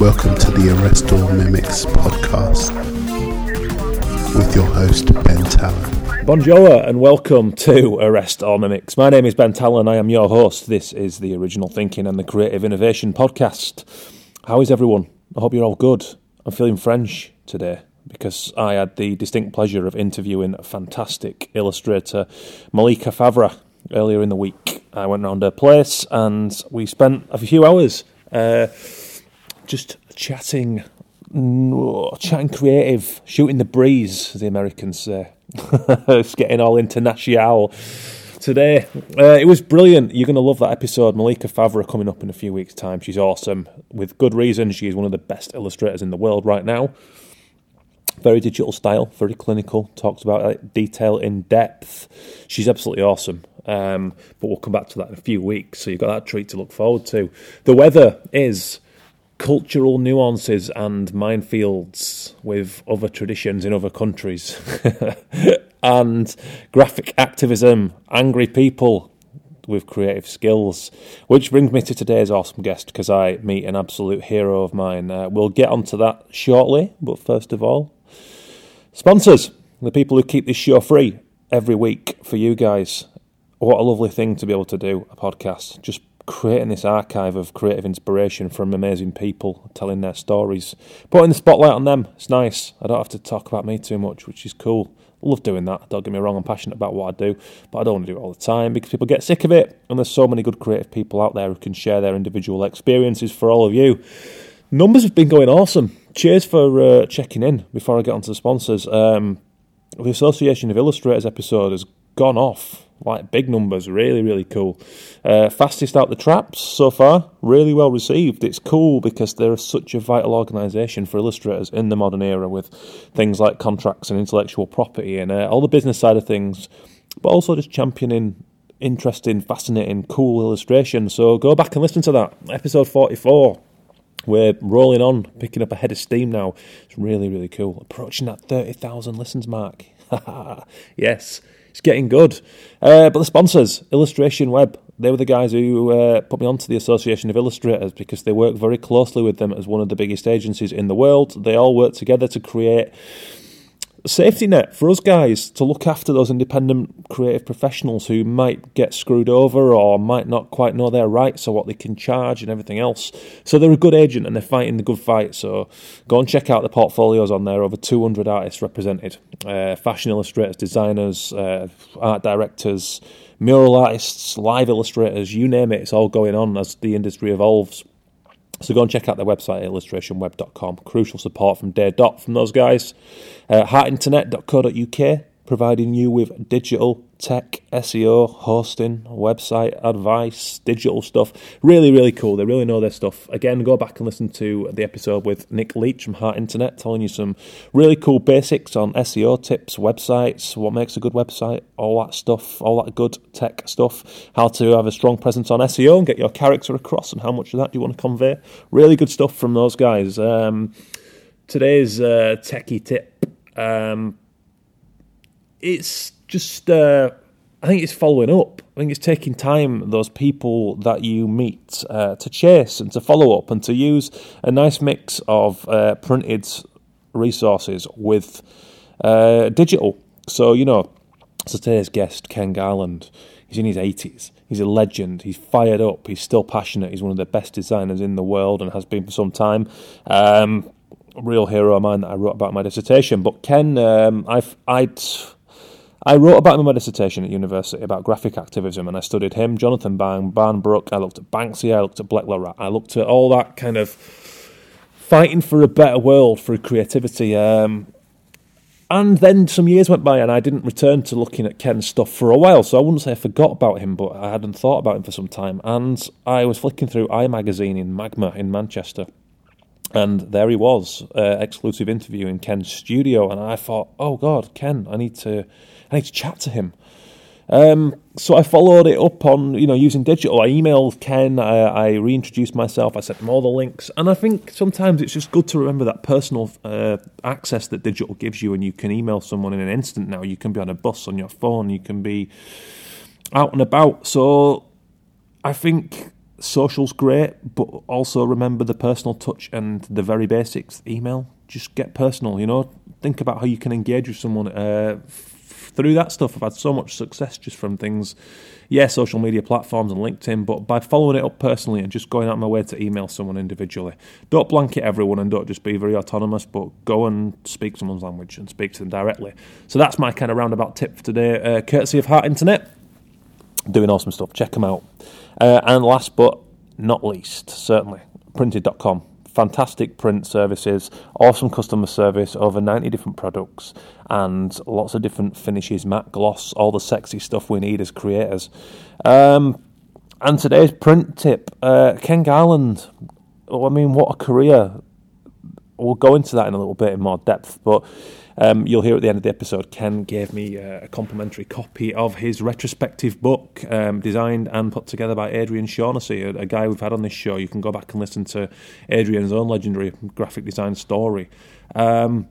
Welcome to the Arrest All Mimics podcast with your host, Ben Tallon. Bonjour and welcome to Arrest All Mimics. My name is Ben Tallon. I am your host. This is the Original Thinking and the Creative Innovation podcast. How is everyone? I hope you're all good. I'm feeling French today because I had the distinct pleasure of interviewing a fantastic illustrator, Malika Favre, earlier in the week. I went around her place and we spent a few hours uh, just chatting, chatting creative, shooting the breeze, the Americans say. it's getting all international today. Uh, it was brilliant. You're going to love that episode. Malika Favre coming up in a few weeks' time. She's awesome. With good reason. She is one of the best illustrators in the world right now. Very digital style, very clinical, talks about detail in depth. She's absolutely awesome. Um, but we'll come back to that in a few weeks. So you've got that treat to look forward to. The weather is cultural nuances and minefields with other traditions in other countries, and graphic activism, angry people with creative skills. Which brings me to today's awesome guest because I meet an absolute hero of mine. Uh, we'll get onto that shortly, but first of all, sponsors, the people who keep this show free every week for you guys. What a lovely thing to be able to do a podcast. Just creating this archive of creative inspiration from amazing people telling their stories, putting the spotlight on them. It's nice. I don't have to talk about me too much, which is cool. I love doing that. Don't get me wrong, I'm passionate about what I do, but I don't want to do it all the time because people get sick of it. And there's so many good creative people out there who can share their individual experiences for all of you. Numbers have been going awesome. Cheers for uh, checking in before I get onto the sponsors. Um, the Association of Illustrators episode has gone off like big numbers, really, really cool. Uh, fastest out the traps so far, really well received. It's cool because they're such a vital organisation for illustrators in the modern era with things like contracts and intellectual property and uh, all the business side of things, but also just championing interesting, fascinating, cool illustration. So go back and listen to that episode forty-four. We're rolling on, picking up a head of steam now. It's really, really cool. Approaching that 30,000 listens mark. yes, it's getting good. Uh, but the sponsors, Illustration Web, they were the guys who uh, put me onto the Association of Illustrators because they work very closely with them as one of the biggest agencies in the world. They all work together to create safety net for us guys to look after those independent creative professionals who might get screwed over or might not quite know their rights or what they can charge and everything else. So they're a good agent and they're fighting the good fight. So go and check out the portfolios on there. Over 200 artists represented uh, fashion illustrators, designers, uh, art directors, mural artists, live illustrators, you name it. It's all going on as the industry evolves. So go and check out their website, illustrationweb.com. Crucial support from day dot from those guys. Uh, heartinternet.co.uk, providing you with digital tech, SEO, hosting, website advice, digital stuff. Really, really cool. They really know their stuff. Again, go back and listen to the episode with Nick Leach from Heart Internet, telling you some really cool basics on SEO tips, websites, what makes a good website, all that stuff, all that good tech stuff, how to have a strong presence on SEO and get your character across, and how much of that do you want to convey. Really good stuff from those guys. Um, today's uh, techie tip. Um, it's just uh, I think it's following up. I think it's taking time those people that you meet uh, to chase and to follow up and to use a nice mix of uh, printed resources with uh, digital. So you know, so today's guest Ken Garland. He's in his 80s. He's a legend. He's fired up. He's still passionate. He's one of the best designers in the world and has been for some time. Um, real hero of mine that I wrote about my dissertation. But Ken, um, I've I'd I wrote about him in my dissertation at university about graphic activism, and I studied him, Jonathan Bang, Barnbrook. I looked at Banksy. I looked at Blek le Rat. I looked at all that kind of fighting for a better world through creativity. Um, and then some years went by, and I didn't return to looking at Ken's stuff for a while. So I wouldn't say I forgot about him, but I hadn't thought about him for some time. And I was flicking through Eye Magazine in Magma in Manchester, and there he was, uh, exclusive interview in Ken's studio. And I thought, oh God, Ken, I need to, I need to chat to him. Um, so I followed it up on, you know, using digital. I emailed Ken, I, I reintroduced myself, I sent him all the links, and I think sometimes it's just good to remember that personal uh, access that digital gives you, and you can email someone in an instant now. You can be on a bus on your phone, you can be out and about. So I think social's great, but also remember the personal touch and the very basics. Email, just get personal. You know, think about how you can engage with someone uh, through that stuff. I've had so much success just from things, yeah, social media platforms and LinkedIn, but by following it up personally and just going out of my way to email someone individually. Don't blanket everyone and don't just be very autonomous, but go and speak someone's language and speak to them directly. So that's my kind of roundabout tip for today, uh, courtesy of Heart Internet. Doing awesome stuff. Check them out. Uh, and last but not least, certainly, printed.com. Fantastic print services, awesome customer service, over 90 different products, and lots of different finishes, matte gloss, all the sexy stuff we need as creators. Um, and today's print tip uh, Ken Garland. Oh, I mean, what a career. We'll go into that in a little bit in more depth, but um, you'll hear at the end of the episode, Ken gave me uh, a complimentary copy of his retrospective book, um, designed and put together by Adrian Shaughnessy, a, a, guy we've had on this show. You can go back and listen to Adrian's own legendary graphic design story. Um,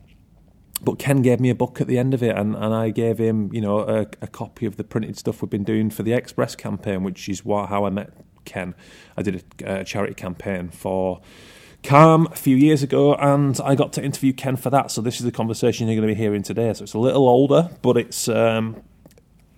but Ken gave me a book at the end of it, and, and I gave him, you know, a, a copy of the printed stuff we've been doing for the Express campaign, which is what, how I met Ken. I did a, a charity campaign for Calm a few years ago, and I got to interview Ken for that. So this is the conversation you're going to be hearing today. So it's a little older, but it's um,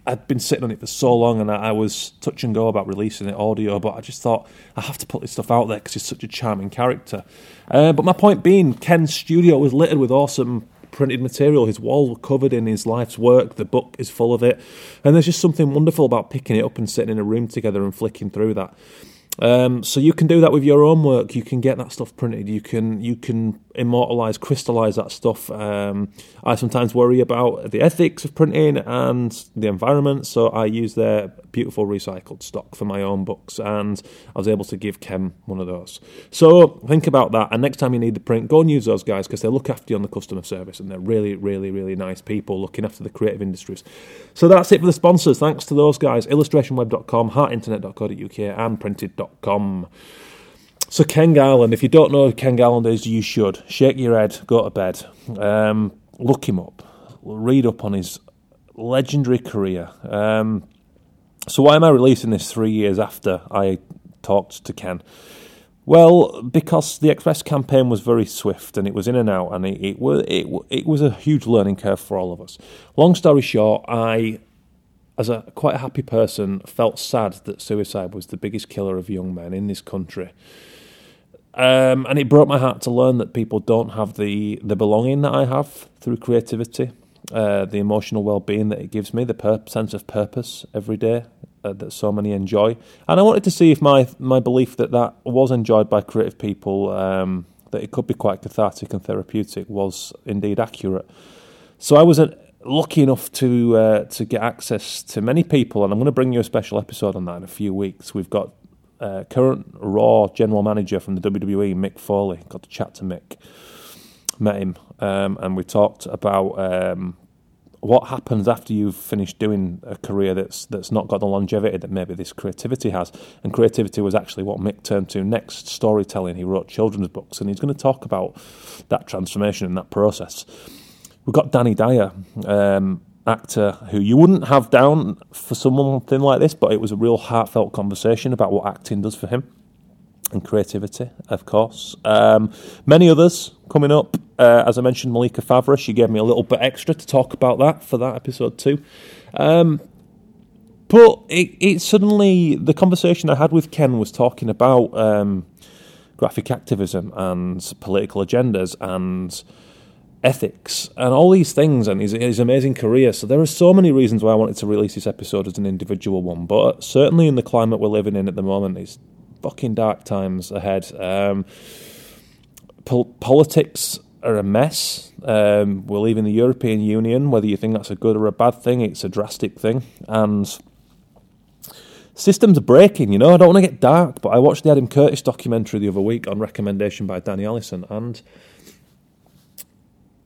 I'd been sitting on it for so long, and I, I, was touch and go about releasing it audio. But I just thought I have to put this stuff out there because he's such a charming character. Uh, but my point being, Ken's studio was littered with awesome printed material. His walls were covered in his life's work. The book is full of it, and there's just something wonderful about picking it up and sitting in a room together and flicking through that. Um, so you can do that with your own work. You can get that stuff printed. You can you can immortalize, crystallize that stuff. Um, I sometimes worry about the ethics of printing and the environment, so I use their beautiful recycled stock for my own books, and I was able to give Ken one of those. So think about that, and next time you need the print, go and use those guys because they look after you on the customer service, and they're really, really, really nice people looking after the creative industries. So that's it for the sponsors. Thanks to those guys: illustrationweb.com, heartinternet.co.uk, and printed.com. So Ken Garland, if you don't know who Ken Garland is, you should shake your head, go to bed, um, look him up, read up on his legendary career. Um, so why am I releasing this three years after I talked to Ken? Well, because the Express campaign was very swift and it was in and out, and it, it was it, it was a huge learning curve for all of us. Long story short, I as a quite a happy person, felt sad that suicide was the biggest killer of young men in this country. Um, and it broke my heart to learn that people don't have the, the belonging that I have through creativity, uh, the emotional well being that it gives me, the pur- sense of purpose every day uh, that so many enjoy. And I wanted to see if my, my belief that that was enjoyed by creative people, um, that it could be quite cathartic and therapeutic, was indeed accurate. So I was lucky enough to uh, to get access to many people, and I'm going to bring you a special episode on that in a few weeks. We've got uh, current Raw general manager from the WWE, Mick Foley. Got to chat to Mick, met him, um, and we talked about um, what happens after you've finished doing a career that's that's not got the longevity that maybe this creativity has. And creativity was actually what Mick turned to next. Storytelling. He wrote children's books, and he's going to talk about that transformation and that process. We've got Danny Dyer. Um, actor who you wouldn't have down for something like this, but it was a real heartfelt conversation about what acting does for him and creativity, of course. Um, many others coming up. Uh, as I mentioned, Malika Favre, she gave me a little bit extra to talk about that for that episode too. Um, but it, it, suddenly, the conversation I had with Ken was talking about um, graphic activism and political agendas and ethics and all these things and his, his amazing career. So there are so many reasons why I wanted to release this episode as an individual one. But certainly in the climate we're living in at the moment, it's fucking dark times ahead. Um, pol- politics are a mess. Um, we're leaving the European Union. Whether you think that's a good or a bad thing, it's a drastic thing. And systems are breaking, you know. I don't want to get dark, but I watched the Adam Curtis documentary the other week on recommendation by Danny Allison, and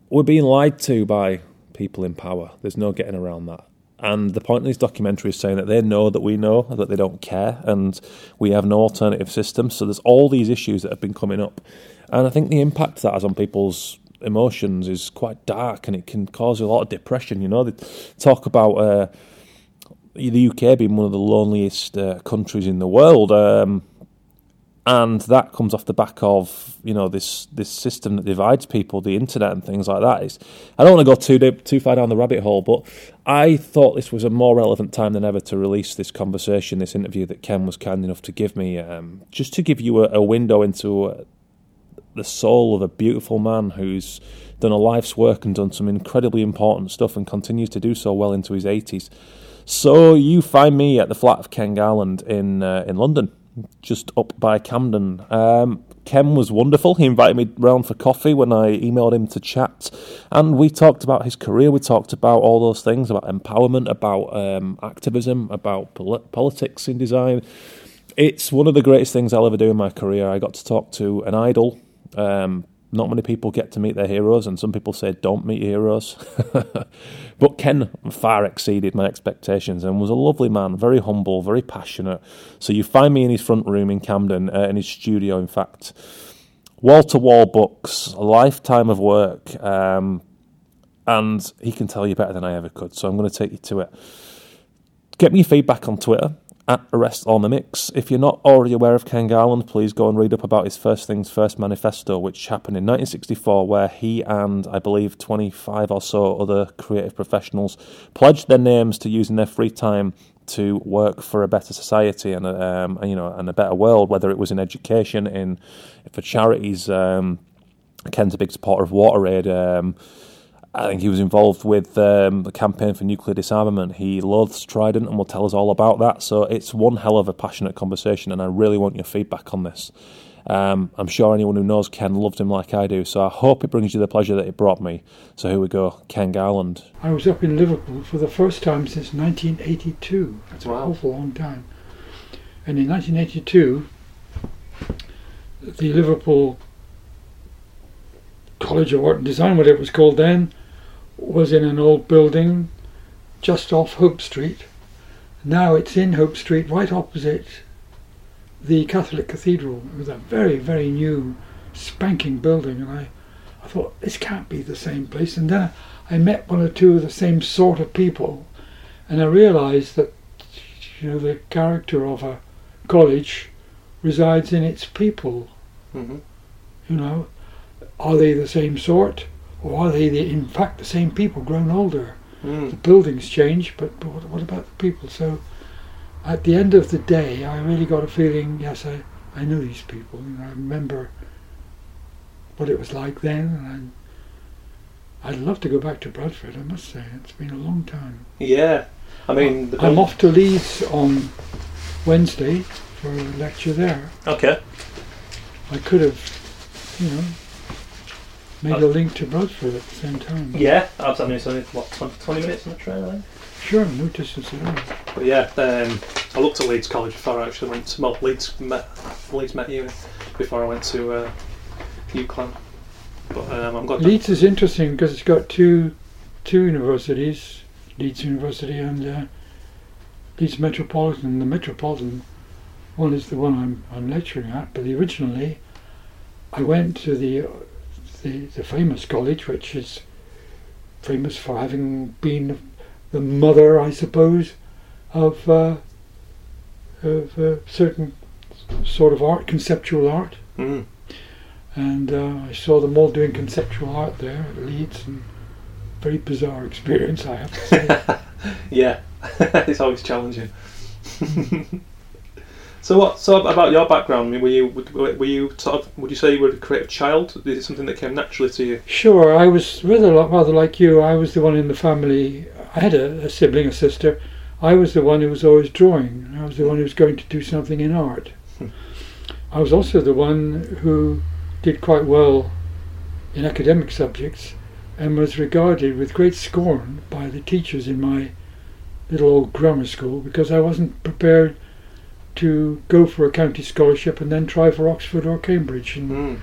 we're being lied to by people in power. There's no getting around that. And the point of this documentary is saying that they know that we know, that they don't care, and we have no alternative system. So there's all these issues that have been coming up. And I think the impact that has on people's emotions is quite dark and it can cause a lot of depression. You know, they talk about uh, the UK being one of the loneliest uh, countries in the world. Um, and that comes off the back of you know this this system that divides people, the internet and things like that. It's, I don't want to go too too far down the rabbit hole, but I thought this was a more relevant time than ever to release this conversation, this interview that Ken was kind enough to give me, um, just to give you a, a window into uh, the soul of a beautiful man who's done a life's work and done some incredibly important stuff and continues to do so well into his 80s. So you find me at the flat of Ken Garland in uh, in London just up by Camden. Um, Ken was wonderful. He invited me round for coffee when I emailed him to chat, and we talked about his career. We talked about all those things about empowerment, about um, activism, about pol- politics in design. It's one of the greatest things I'll ever do in my career. I got to talk to an idol. Um, not many people get to meet their heroes, and some people say don't meet heroes. but Ken far exceeded my expectations and was a lovely man, very humble, very passionate. So you find me in his front room in Camden, uh, in his studio, in fact. Wall to wall books, a lifetime of work, um, and he can tell you better than I ever could. So I'm going to take you to it. Get me feedback on Twitter at Arrest All Mimics. If you're not already aware of Ken Garland, please go and read up about his First Things First manifesto, which happened in 1964, where he and I believe 25 or so other creative professionals pledged their names to using their free time to work for a better society and a, um, you know and a better world, whether it was in education, in for charities. Um, Ken's a big supporter of WaterAid. Um, I think he was involved with um, the campaign for nuclear disarmament. He loathes Trident and will tell us all about that. So it's one hell of a passionate conversation, and I really want your feedback on this. Um, I'm sure anyone who knows Ken loved him like I do, so I hope it brings you the pleasure that it brought me. So here we go, Ken Garland. I was up in Liverpool for the first time since 1982. That's Wow. an awful long time. And in 1982, the Liverpool College of Art and Design, whatever it was called then, was in an old building just off Hope Street. Now it's in Hope Street, right opposite the Catholic Cathedral. It was a very, very new, spanking building, and I, I thought this can't be the same place. And then I met one or two of the same sort of people, and I realised that you know the character of a college resides in its people. Mm-hmm. You know, are they the same sort, or are they the, in fact the same people grown older? Hmm. The buildings change, but, but what, what about the people? So, at the end of the day, I really got a feeling. Yes, I I know these people. You know, I remember what it was like then, and I'd love to go back to Bradford. I must say, it's been a long time. Yeah, I mean, the I'm off to Leeds on Wednesday for a lecture there. Okay, I could have, you know, made a link to Bradford at the same time. yeah, I mean, it's only what 20, 20 minutes on the train, I think. Sure, no distance at all. But yeah, um, I looked at Leeds College before I actually went to well, Leeds met Leeds met you before I went to uh, UCLan. But um, I'm glad. that- Leeds is interesting because it's got two two universities, Leeds University and uh, Leeds Metropolitan. The Metropolitan one is the one I'm, I'm lecturing at, but originally I went to the, the the famous college, which is famous for having been the mother, I suppose, of uh, of uh, certain sort of art, conceptual art Mm. and uh, I saw them all doing conceptual art there at Leeds, and very bizarre experience, I have to say. Yeah, it's always challenging. so what? So about your background? I mean, were you were you sort of? Would you say you were a creative child? Is it something that came naturally to you? sure, I was rather rather like you. I was the one in the family. I had a, a sibling, a sister. I was the one who was always drawing. I was the one who was going to do something in art. Hmm. I was also the one who did quite well in academic subjects and was regarded with great scorn by the teachers in my little old grammar school because I wasn't prepared to go for a county scholarship and then try for Oxford or Cambridge. And Mm.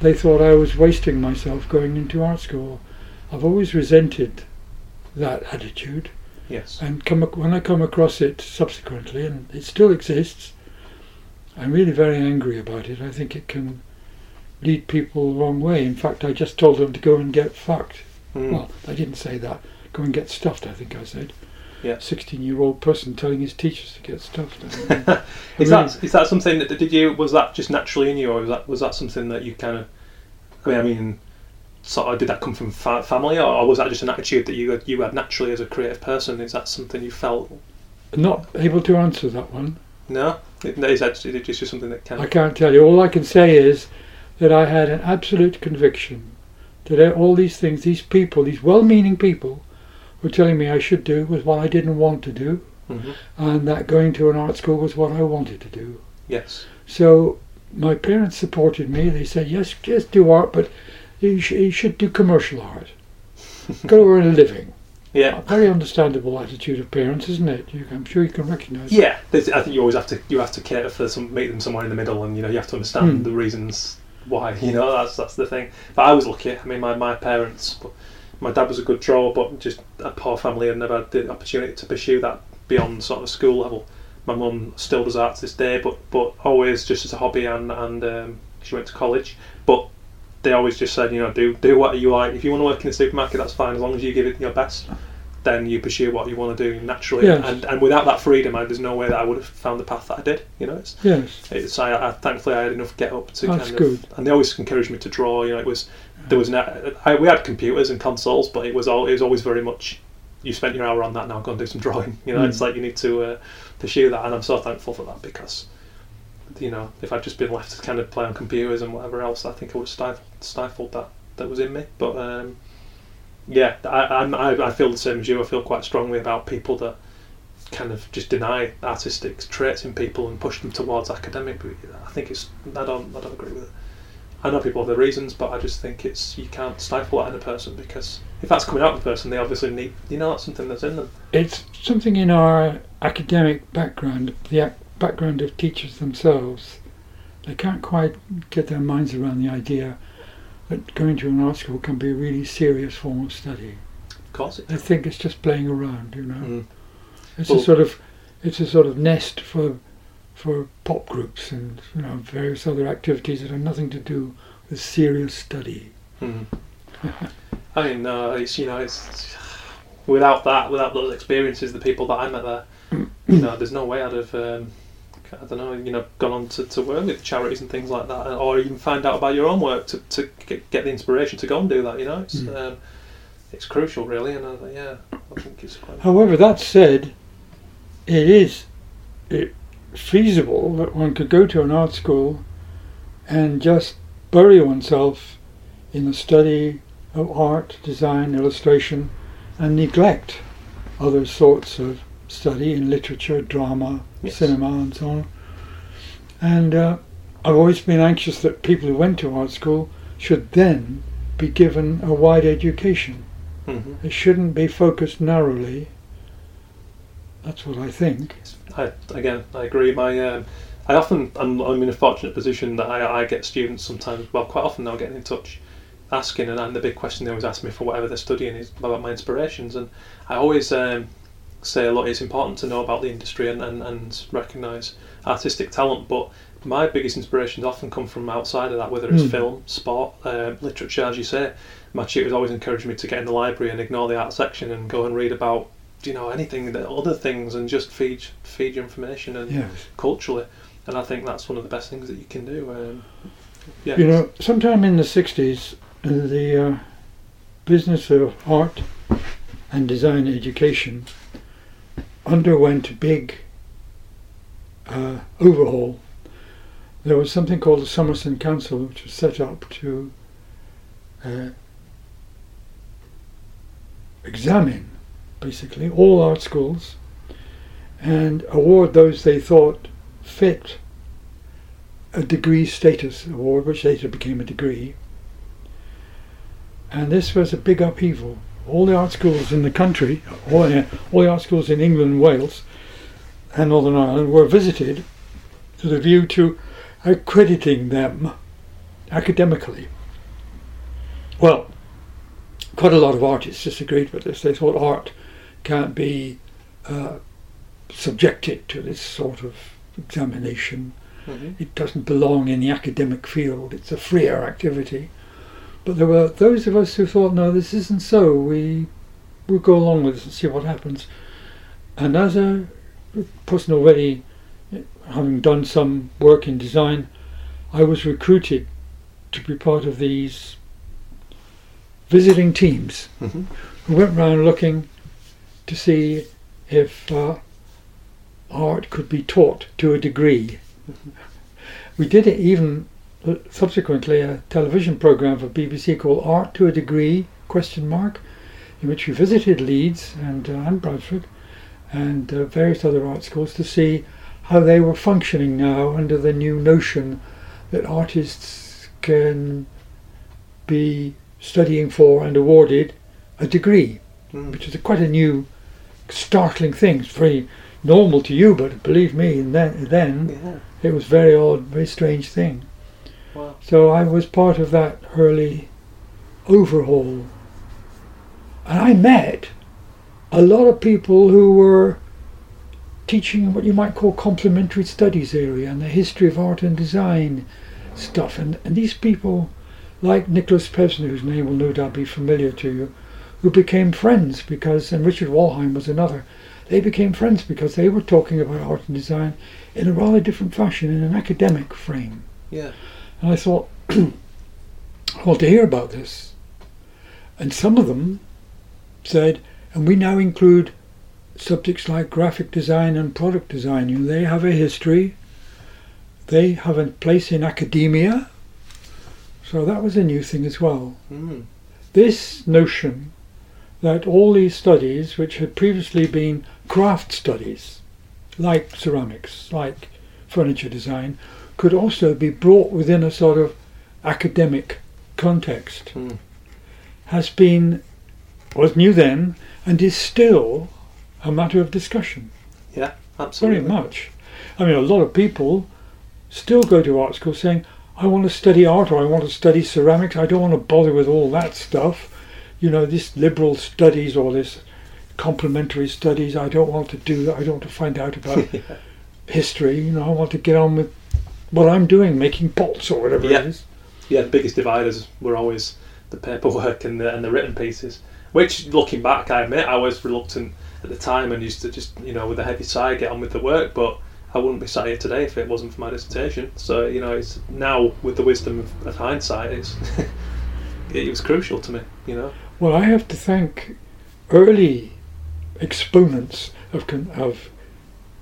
they thought I was wasting myself going into art school. I've always resented that attitude, Yes. and come ac- when I come across it subsequently, and it still exists, I'm really very angry about it. I think it can lead people the wrong way. In fact, I just told them to go and get fucked. Mm. Well, I didn't say that. Go and get stuffed, I think I said. Yeah. sixteen-year-old person telling his teachers to get stuff done. is really- that is that something that did you was that just naturally in you, or was that was that something that you kind of? I mean, I mean, sort of did that come from fa- family, or, was that just an attitude that you had, you had naturally as a creative person? Is that something you felt? Not able to answer that one. No, is that just something that kind I can't tell you. All I can say is that I had an absolute conviction that all these things, these people, these well-meaning people, were telling me I should do was what I didn't want to do, Mhm. and that going to an art school was what I wanted to do. Yes. So my parents supported me. They said, yes, just do art, but you, sh- you should do commercial art. Go earn a living. Yeah. A very understandable attitude of parents, isn't it? You, I'm sure you can recognise. Yeah, there's, I think you always have to you have to cater for some meet them somewhere in the middle, and you know you have to understand Hmm. the reasons why. You know that's that's the thing. But I was lucky. I mean, my my parents, but my dad was a good drawer, but just a poor family and never had the opportunity to pursue that beyond sort of school level. My mum still does art to this day, but but always just as a hobby, and and um, she went to college, but. They always just said, you know, do do what you like. If you want to work in the supermarket, that's fine. As long as you give it your best, then you pursue what you want to do naturally. Yes. And and without that freedom, I, there's no way that I would have found the path that I did. You know, it's, Yes. it's I, I thankfully I had enough get up to That's kind good. of, and they always encouraged me to draw. You know, it was there was no, I, we had computers and consoles, but it was all it was always very much. You spent your hour on that. Now go and do some drawing. You know, Mm. it's like you need to uh, pursue that, and I'm so thankful for that because. You know, if I'd just been left to kind of play on computers and whatever else, I think I would have stifled, that that was in me. But um, yeah, I, I, I feel the same as you. I feel quite strongly about people that kind of just deny artistic traits in people and push them towards academic. I think it's I don't I don't agree with it. I know people have their reasons, but I just think it's you can't stifle that in a person because if that's coming out of the person, they obviously need you know that's something that's in them. It's something in our academic background, the background of teachers themselves. They can't quite get their minds around the idea that going to an art school can be a really serious form of study. Of course, it. They think it's just playing around, you know. Mm. It's Well- a sort of, it's a sort of nest for, for pop groups and you know various other activities that have nothing to do with serious study. Mm. I mean, uh, it's you know, it's without that, without those experiences, the people that I met there, you know, there's no way I'd have, um, I don't know, you know, gone on to, to work with charities and things like that, or even find out about your own work to, to get, get the inspiration to go and do that. You know, it's Mm. um, it's crucial, really, and uh, yeah, I think it's quite. However, that said, it is it, feasible that one could go to an art school and just bury oneself in the study of art, design, illustration, and neglect other sorts of study in literature, drama, Yes. cinema, and so on. And uh, I've always been anxious that people who went to art school should then be given a wide education. Mhm. It shouldn't be focused narrowly. That's what I think. I, again, I agree. My, um, I often, I'm, I'm in a fortunate position that I, I get students sometimes, well, quite often now getting in touch, asking, and, and the big question they always ask me for whatever they're studying is about my inspirations, and I always um, say, look, it's important to know about the industry and, and, and recognise artistic talent, but my biggest inspirations often come from outside of that, whether it's Mm. film, sport, uh, literature, as you say. My tutors always encouraged me to get in the library and ignore the art section and go and read about, you know, anything, that other things, and just feed feed your information and culturally. And I think that's one of the best things that you can do. Um, yeah, You know, sometime in the 60s, uh, the uh, business of art and design education underwent a big uh, overhaul. There was something called the Summerson Council, which was set up to uh, examine basically all art schools and award those they thought fit a degree status award, which later became a degree. And this was a big upheaval. All the art schools in the country, all, the- all the art schools in England and Wales and Northern Ireland were visited to the view to accrediting them academically. Well, quite a lot of artists disagreed with this. They thought art can't be uh, subjected to this sort of examination Mhm. it doesn't belong in the academic field. It's a freer activity. But there were those of us who thought, no, this isn't so. We we'll go along with this and see what happens. And as a person already having done some work in design, I was recruited to be part of these visiting teams Mm-hmm. who went round looking to see if uh, art could be taught to a degree. We did it even uh, subsequently a television program for BBC called Art to a Degree question mark in which we visited Leeds and, uh, and Bradford and uh, various other art schools to see how they were functioning now under the new notion that artists can be studying for and awarded a degree Mm. which is a, quite a new, startling things. Very normal to you, but believe me, in then, then Yeah. it was very odd, very strange thing. Wow. So I was part of that early overhaul, and I met a lot of people who were teaching what you might call complementary studies area and the history of art and design stuff. And, and these people, like Nikolaus Pevsner, whose name will no doubt be familiar to you, who became friends because, and Richard Wollheim was another, they became friends because they were talking about art and design in a rather different fashion, in an academic frame. Yeah. And I thought, I want to hear about this. And some of them said, and we now include subjects like graphic design and product design. You know, they have a history, they have a place in academia. So that was a new thing as well. Mm. This notion that all these studies, which had previously been craft studies, like ceramics, like furniture design, could also be brought within a sort of academic context, Mm. has been, was new then, and is still a matter of discussion, Yeah. Absolutely. Very much. I mean, a lot of people still go to art school saying, I want to study art or I want to study ceramics, I don't want to bother with all that stuff. You know, this liberal studies or this complementary studies, I don't want to do that, I don't want to find out about history, you know, I want to get on with what I'm doing, making pots or whatever Yeah. it is. yeah, the biggest dividers were always the paperwork and the and the written pieces. Which, looking back, I admit I was reluctant at the time and used to just, you know, with a heavy sigh get on with the work. But I wouldn't be sat here today if it wasn't for my dissertation. So, you know, it's now with the wisdom of, of hindsight, it's it was crucial to me. You know. Well, I have to thank early exponents of of,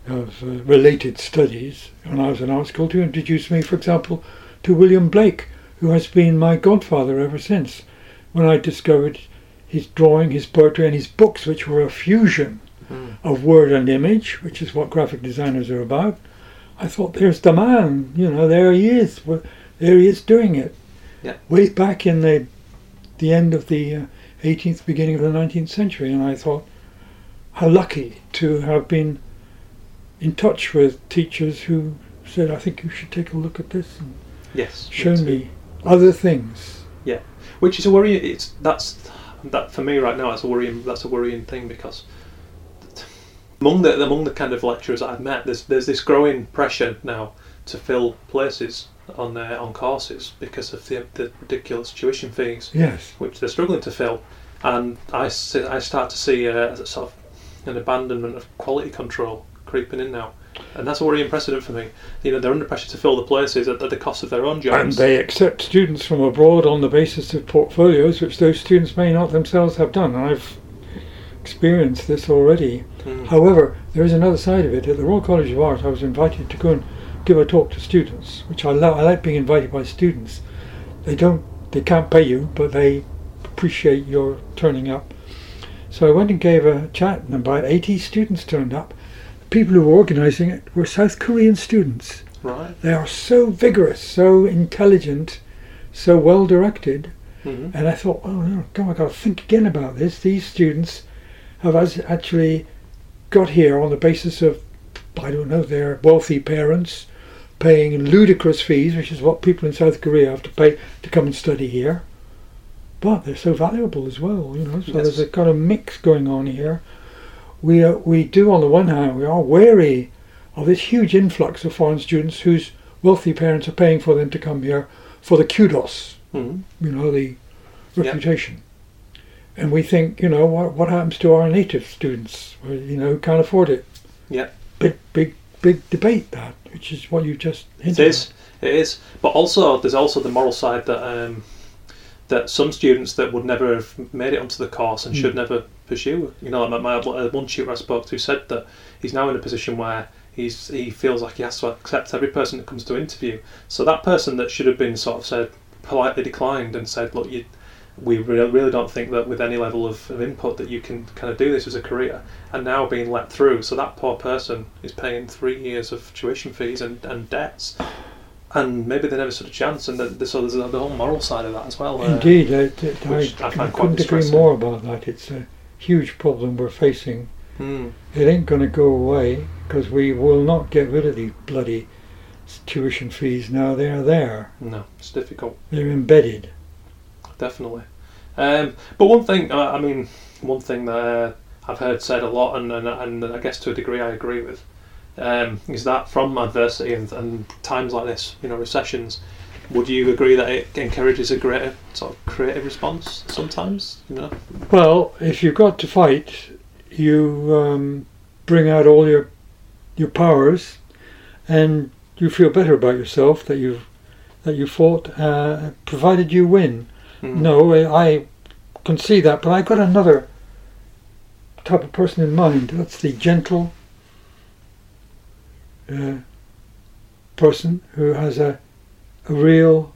of uh, related studies when I was in art school to introduce me, for example, to William Blake, who has been my godfather ever since. When I discovered his drawing, his poetry, and his books, which were a fusion Mm. of word and image, which is what graphic designers are about, I thought, there's the man. You know, there he is. Well, There he is doing it. Yeah. Way back in the the end of the uh, 18th, beginning of the 19th century, and I thought, how lucky to have been in touch with teachers who said, I think you should take a look at this and Yes. show too. me other things. Yeah, which is a worry. It's that's that for me right now. That's a worrying. That's a worrying thing because among the among the kind of lecturers that I've met, there's there's this growing pressure now to fill places on uh, on courses because of the, the ridiculous tuition fees, Yes. which they're struggling to fill, and I see, I start to see a, a sort of an abandonment of quality control creeping in now. And that's a worrying precedent for me. You know, they're under pressure to fill the places at, at the cost of their own jobs. And they accept students from abroad on the basis of portfolios, which those students may not themselves have done. I've experienced this already. Mm. However, there is another side of it. At the Royal College of Art, I was invited to go and give a talk to students, which I love. I like being invited by students. They don't, they can't pay you, but they appreciate your turning up. So I went and gave a chat, and about 80 students turned up. The people who were organising it were South Korean students. Right. They are so vigorous, so intelligent, so well directed. hmm And I thought, oh no, God, I've got to think again about this. These students have as- actually got here on the basis of, I don't know, their wealthy parents paying ludicrous fees, which is what people in South Korea have to pay to come and study here. But they're so valuable as well, you know. So Yes. there's a kind of mix going on here. We uh, we do on the one hand we are wary of this huge influx of foreign students whose wealthy parents are paying for them to come here for the kudos hmm you know, the Yep. reputation. And we think, you know, what what happens to our native students? You know, who can't afford it. Yeah. Big, big, big debate that, which is what you've just It hinted is. It is. But also, there's also the moral side that um, that some students that would never have made it onto the course and Mm. should never pursue. You know, my, my uh, one tutor I spoke to said that he's now in a position where he's he feels like he has to accept every person that comes to interview. So that person that should have been sort of said politely declined and said, look, you. We really, really don't think that with any level of, of input that you can kind of do this as a career, and now being let through. So that poor person is paying three years of tuition fees and, and debts and maybe they never stood a chance. And the, so there's the whole moral side of that as well. uh, Indeed, I, I, which I I, find quite couldn't agree more about that. It's a huge problem we're facing. hmm, It ain't going to go away because we will not get rid of these bloody tuition fees now. They are there. no, it's difficult, They're embedded. Definitely. Um, but one thing, I mean, one thing that uh, I've heard said a lot, and, and, and I guess to a degree I agree with, um, is that from adversity and, and times like this, you know, recessions, would you agree that it encourages a greater sort of creative response sometimes? You know, Well, if you've got to fight, you um, bring out all your your powers, and you feel better about yourself that you that you fought, uh, provided you win. Hmm. No, I I can see that, but I've got another type of person in mind. That's the gentle uh, person who has a a real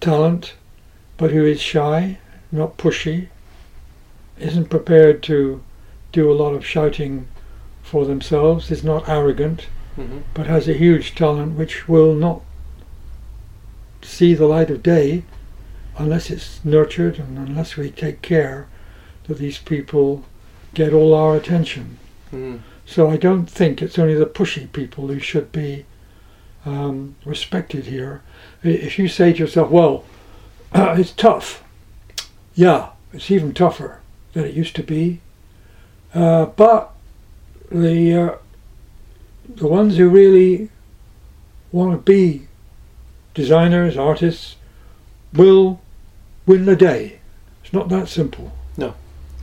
talent, but who is shy, not pushy, isn't prepared to do a lot of shouting for themselves, is not arrogant, hmm but has a huge talent which will not see the light of day unless it's nurtured and unless we take care that these people get all our attention. hmm So I don't think it's only the pushy people who should be um, respected here. If you say to yourself, well, it's tough, yeah, it's even tougher than it used to be, uh, but the uh, the ones who really want to be designers, artists, will win the day. It's not that simple No,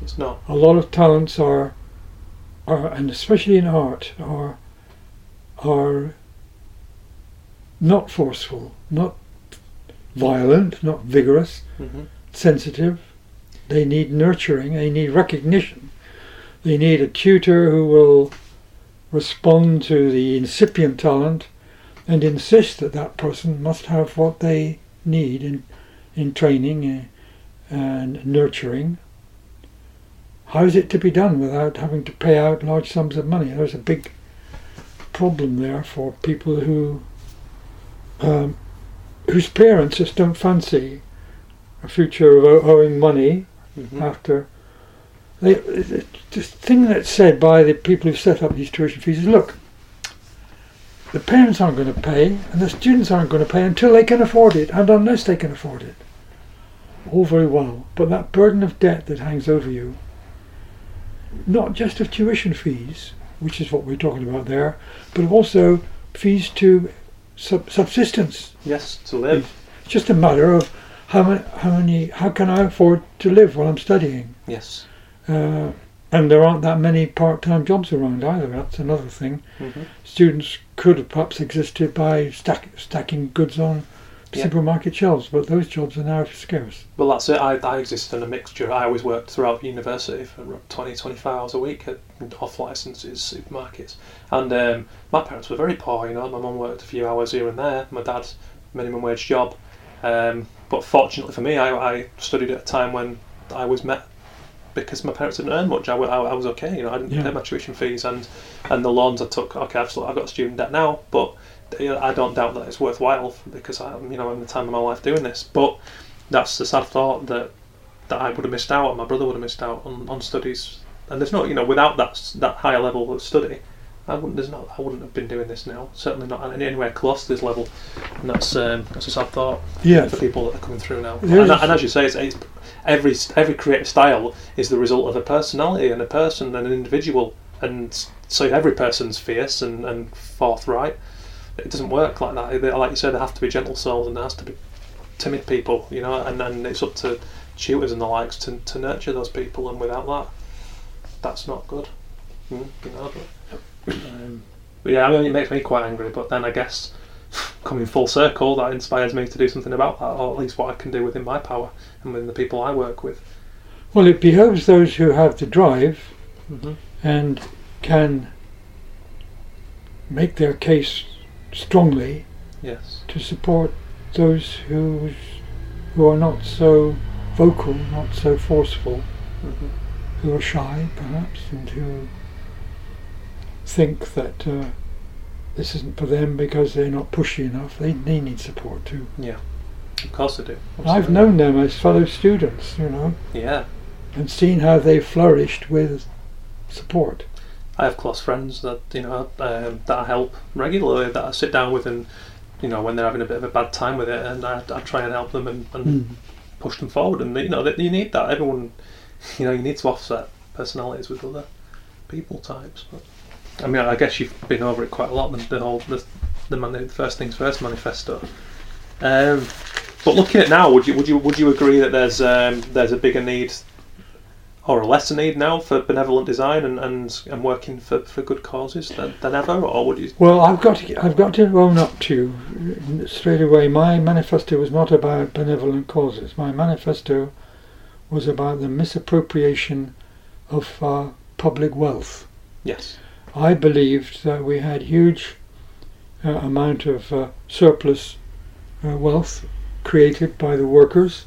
it's not. a lot of talents are are and especially in art are are not forceful, not violent, not vigorous, hmm sensitive. They need nurturing, they need recognition. They need a tutor who will respond to the incipient talent and insist that that person must have what they need in, in training uh, and nurturing. How is it to be done without having to pay out large sums of money? There's a big problem there for people who um, whose parents just don't fancy a future of owing money hmm after. They, the the thing that's said by the people who set up these tuition fees is look, the parents aren't going to pay and the students aren't going to pay until they can afford it and unless they can afford it. All very well, but that burden of debt that hangs over you, not just of tuition fees, which is what we're talking about there, but also fees to sub- subsistence. Yes, to live. It's just a matter of how many, how many, how can I afford to live while I'm studying? Yes. Uh, and there aren't that many part-time jobs around either. That's another thing. hmm Students could have perhaps existed by stack, stacking goods on Yeah. supermarket shelves, but those jobs are now scarce. Well, that's it. I, I exist in a mixture. I always worked throughout university for 20, 25 hours a week at off licenses, supermarkets. And um, my parents were very poor, you know. My mum worked a few hours here and there. My dad, minimum wage job. Um, but fortunately for me, I, I studied at a time when I was met because my parents didn't earn much. I, I, I was okay, you know. I didn't Yeah. pay my tuition fees and, and the loans I took. Okay, I've, still, I've got student debt now, but I don't doubt that it's worthwhile because I'm, you know, I'm in the time of my life doing this. But that's the sad thought that that I would have missed out, my brother would have missed out on, on studies. And there's not you know, without that that higher level of study, I wouldn't. There's not. I wouldn't have been doing this now. Certainly not anywhere close to this level. And that's um, that's a sad thought Yes. for people that are coming through now. And, and as you say, it's, it's every every creative style is the result of a personality and a person and an individual. And so every person's fierce and, and forthright. It doesn't work like that. They- Like you said, there have to be gentle souls and there has to be timid people, you know. And then it's up to tutors and the likes to, to nurture those people, and without that, that's not good. Mm, you know, um, but yeah, I mean, it makes me quite angry. But then I guess coming full circle, that inspires me to do something about that, or at least what I can do within my power and within the people I work with. Well, it behoves those who have the drive Mm-hmm. and can make their case strongly Yes. to support those who who are not so vocal, not so forceful, Mm-hmm. who are shy perhaps, and who think that uh, this isn't for them because they're not pushy enough. They, they need support too. Yeah. Of course they do. I've known them as fellow students, you know, Yeah. and seen how they flourished with support. I have close friends that you know um, that I help regularly, that I sit down with, and you know when they're having a bit of a bad time with it, and I, I try and help them and, and Mm. push them forward. And you know that you need that. Everyone, you know, you need to offset personalities with other people types. But I mean, I guess you've been over it quite a lot. The, the whole the the, man, the first things first manifesto. Um, but looking at now, would you would you would you agree that there's um, there's a bigger need or a lesser need now for benevolent design and, and, and working for, for good causes than, than ever, or would you? Well, I've got to, I've got to own up to you straight away. My manifesto was not about benevolent causes. My manifesto was about the misappropriation of uh, public wealth. Yes. I believed that we had huge uh, amount of uh, surplus uh, wealth created by the workers,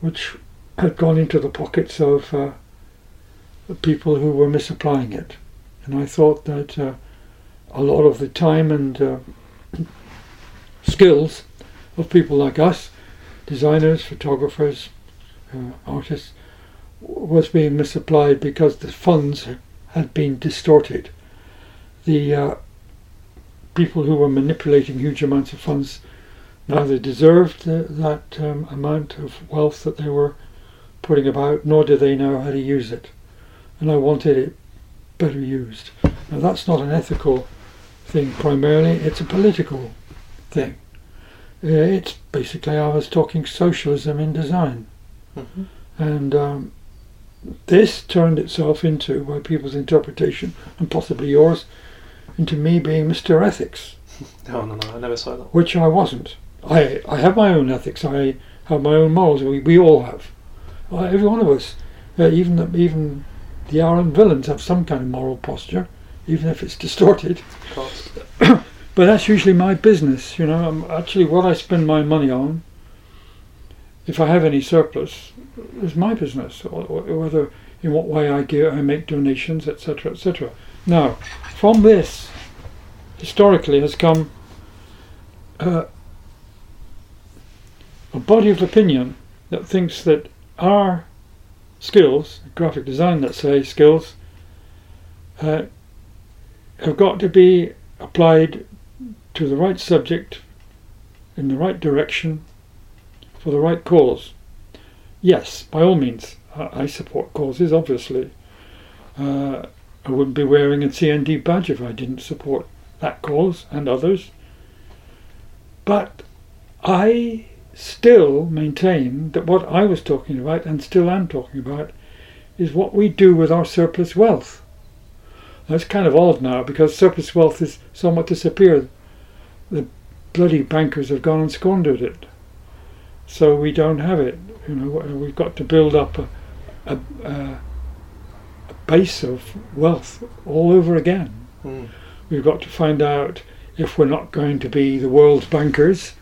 which had gone into the pockets of uh, the people who were misapplying it. And I thought that uh, a lot of the time and uh, skills of people like us, designers, photographers, uh, artists, was being misapplied because the funds had been distorted. The uh, people who were manipulating huge amounts of funds neither deserved the, that um, amount of wealth that they were putting about, nor did they know how to use it. And I wanted it better used. Now that's not an ethical thing primarily, it's a political thing. Uh, it's basically, I was talking socialism in design. Mm-hmm. And um, this turned itself into, by people's interpretation, and possibly yours, into me being Mr. Ethics, No, no, no. I never saw that. which I wasn't. I, I have my own ethics, I have my own morals, we, we all have. Uh, every one of us, uh, even, the, even the Aaron villains have some kind of moral posture, even if it's distorted. Of course. But that's usually my business, you know. Um, actually, what I spend my money on, if I have any surplus, is my business. Or, or whether in what way I give, I make donations, etc., etc. Now, from this, historically, has come uh, a body of opinion that thinks that our skills, graphic design, let's say, skills, uh, have got to be applied to the right subject in the right direction for the right cause. Yes, by all means, I, support causes, obviously. Uh, I wouldn't be wearing a CND badge if I didn't support that cause and others. But I still maintain that what I was talking about and still am talking about is what we do with our surplus wealth. That's kind of odd now because surplus wealth has somewhat disappeared. The bloody bankers have gone and squandered it. So we don't have it. You know, we've got to build up a, a, a base of wealth all over again. Mm. We've got to find out if we're not going to be the world's bankers,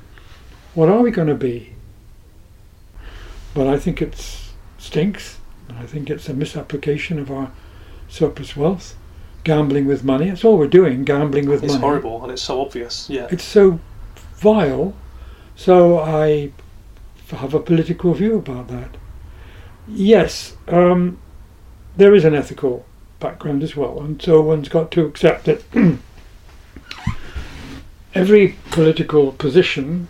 what are we going to be? But I think it stinks. I think it's a misapplication of our surplus wealth. Gambling with money. That's all we're doing, gambling with It's money. It's horrible and it's so obvious. Yeah. It's so vile. So I have a political view about that. Yes, um, there is an ethical background as well, and so one's got to accept that every political position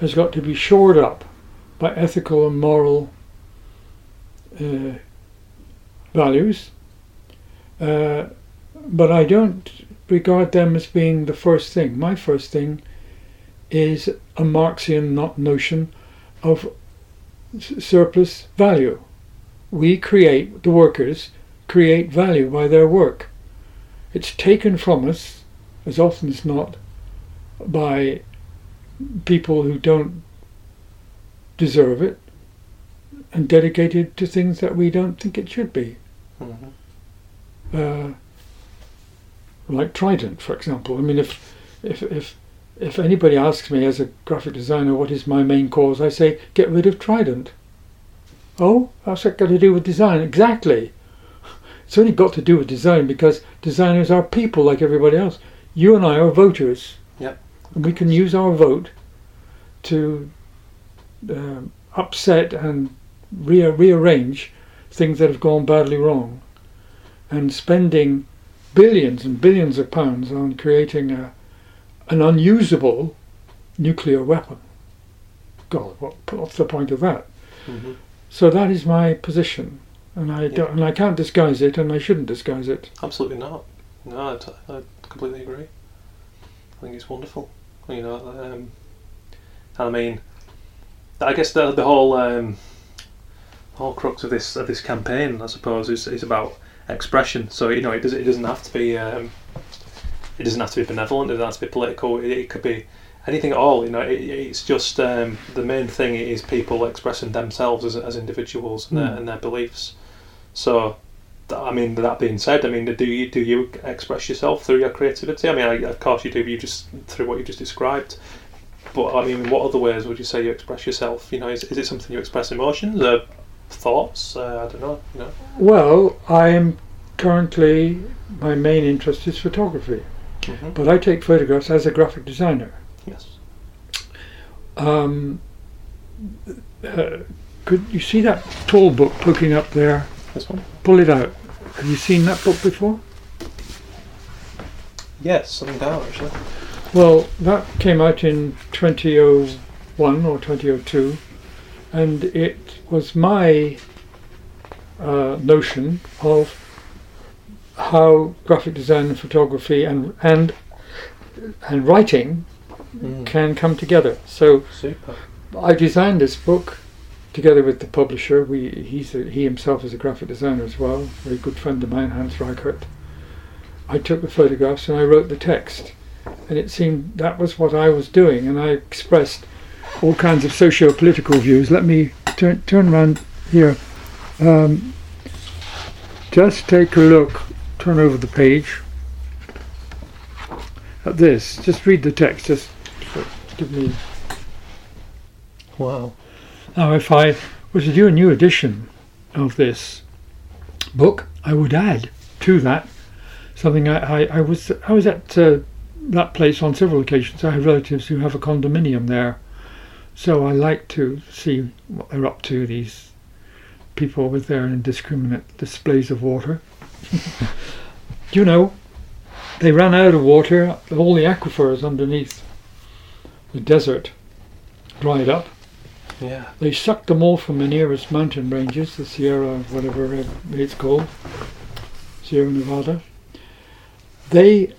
has got to be shored up by ethical and moral uh, values. Uh, but I don't regard them as being the first thing. My first thing is a Marxian not notion of surplus value. We create, the workers create value by their work. It's taken from us, as often as not, by people who don't deserve it and dedicated to things that we don't think it should be. Mhm. Uh, like Trident, for example. I mean, if if if if anybody asks me as a graphic designer what is my main cause, I say get rid of Trident. Oh, what's that got to do with design? Exactly. It's only got to do with design because designers are people like everybody else. You and I are voters. Yep. And we can use our vote to um, upset and rea- rearrange things that have gone badly wrong. And spending billions and billions of pounds on creating a, an unusable nuclear weapon. God, what, what's the point of that? Mhm. So that is my position, and I don't, and I can't disguise it, and I shouldn't disguise it. Absolutely not. No, I, t- I completely agree. I think it's wonderful. You know, um, I mean, I guess the the whole um, whole crux of this of this campaign, I suppose, is is about expression. So you know, it does it doesn't have to be um, it doesn't have to be benevolent. It doesn't have to be political. It, it could be anything at all. You know, it, it's just um, the main thing is people expressing themselves as as individuals and, their, Mm. and their beliefs. So I mean, that being said, I mean, do you do you express yourself through your creativity? I mean, I, of course you do. You just through what you just described. But I mean, in what other ways would you say you express yourself? You know, is, is it something you express emotions, uh, thoughts? Uh, I don't know. You know. Well, I am currently my main interest is photography, hmm but I take photographs as a graphic designer. Yes. Um, uh, could you see that tall book poking up there? This one. Pull it out. Have you seen that book before? Yes, something down actually. Well, that came out in 2001 or 2002, and it was my uh, notion of how graphic design and photography and and and writing Mm. can come together. So Super. I designed this book together with the publisher. We he's a, he himself is a graphic designer as well, a very good friend of mine, Hans Reichert. I took the photographs and I wrote the text, and it seemed that was what I was doing, and I expressed all kinds of socio-political views. Let me turn turn around here. Um, just take a look. Turn over the page. At this. Just read the text. Just me Wow. now, if I were to do a new edition of this book, I would add to that something. I, I, I was I was at uh, that place on several occasions. I have relatives who have a condominium there, so I like to see what they're up to. These people with their indiscriminate displays of water. you know, they ran out of water. All the aquifers underneath the desert dried up. Yeah. They sucked them all from the nearest mountain ranges, the Sierra, whatever it's called, Sierra Nevada. They,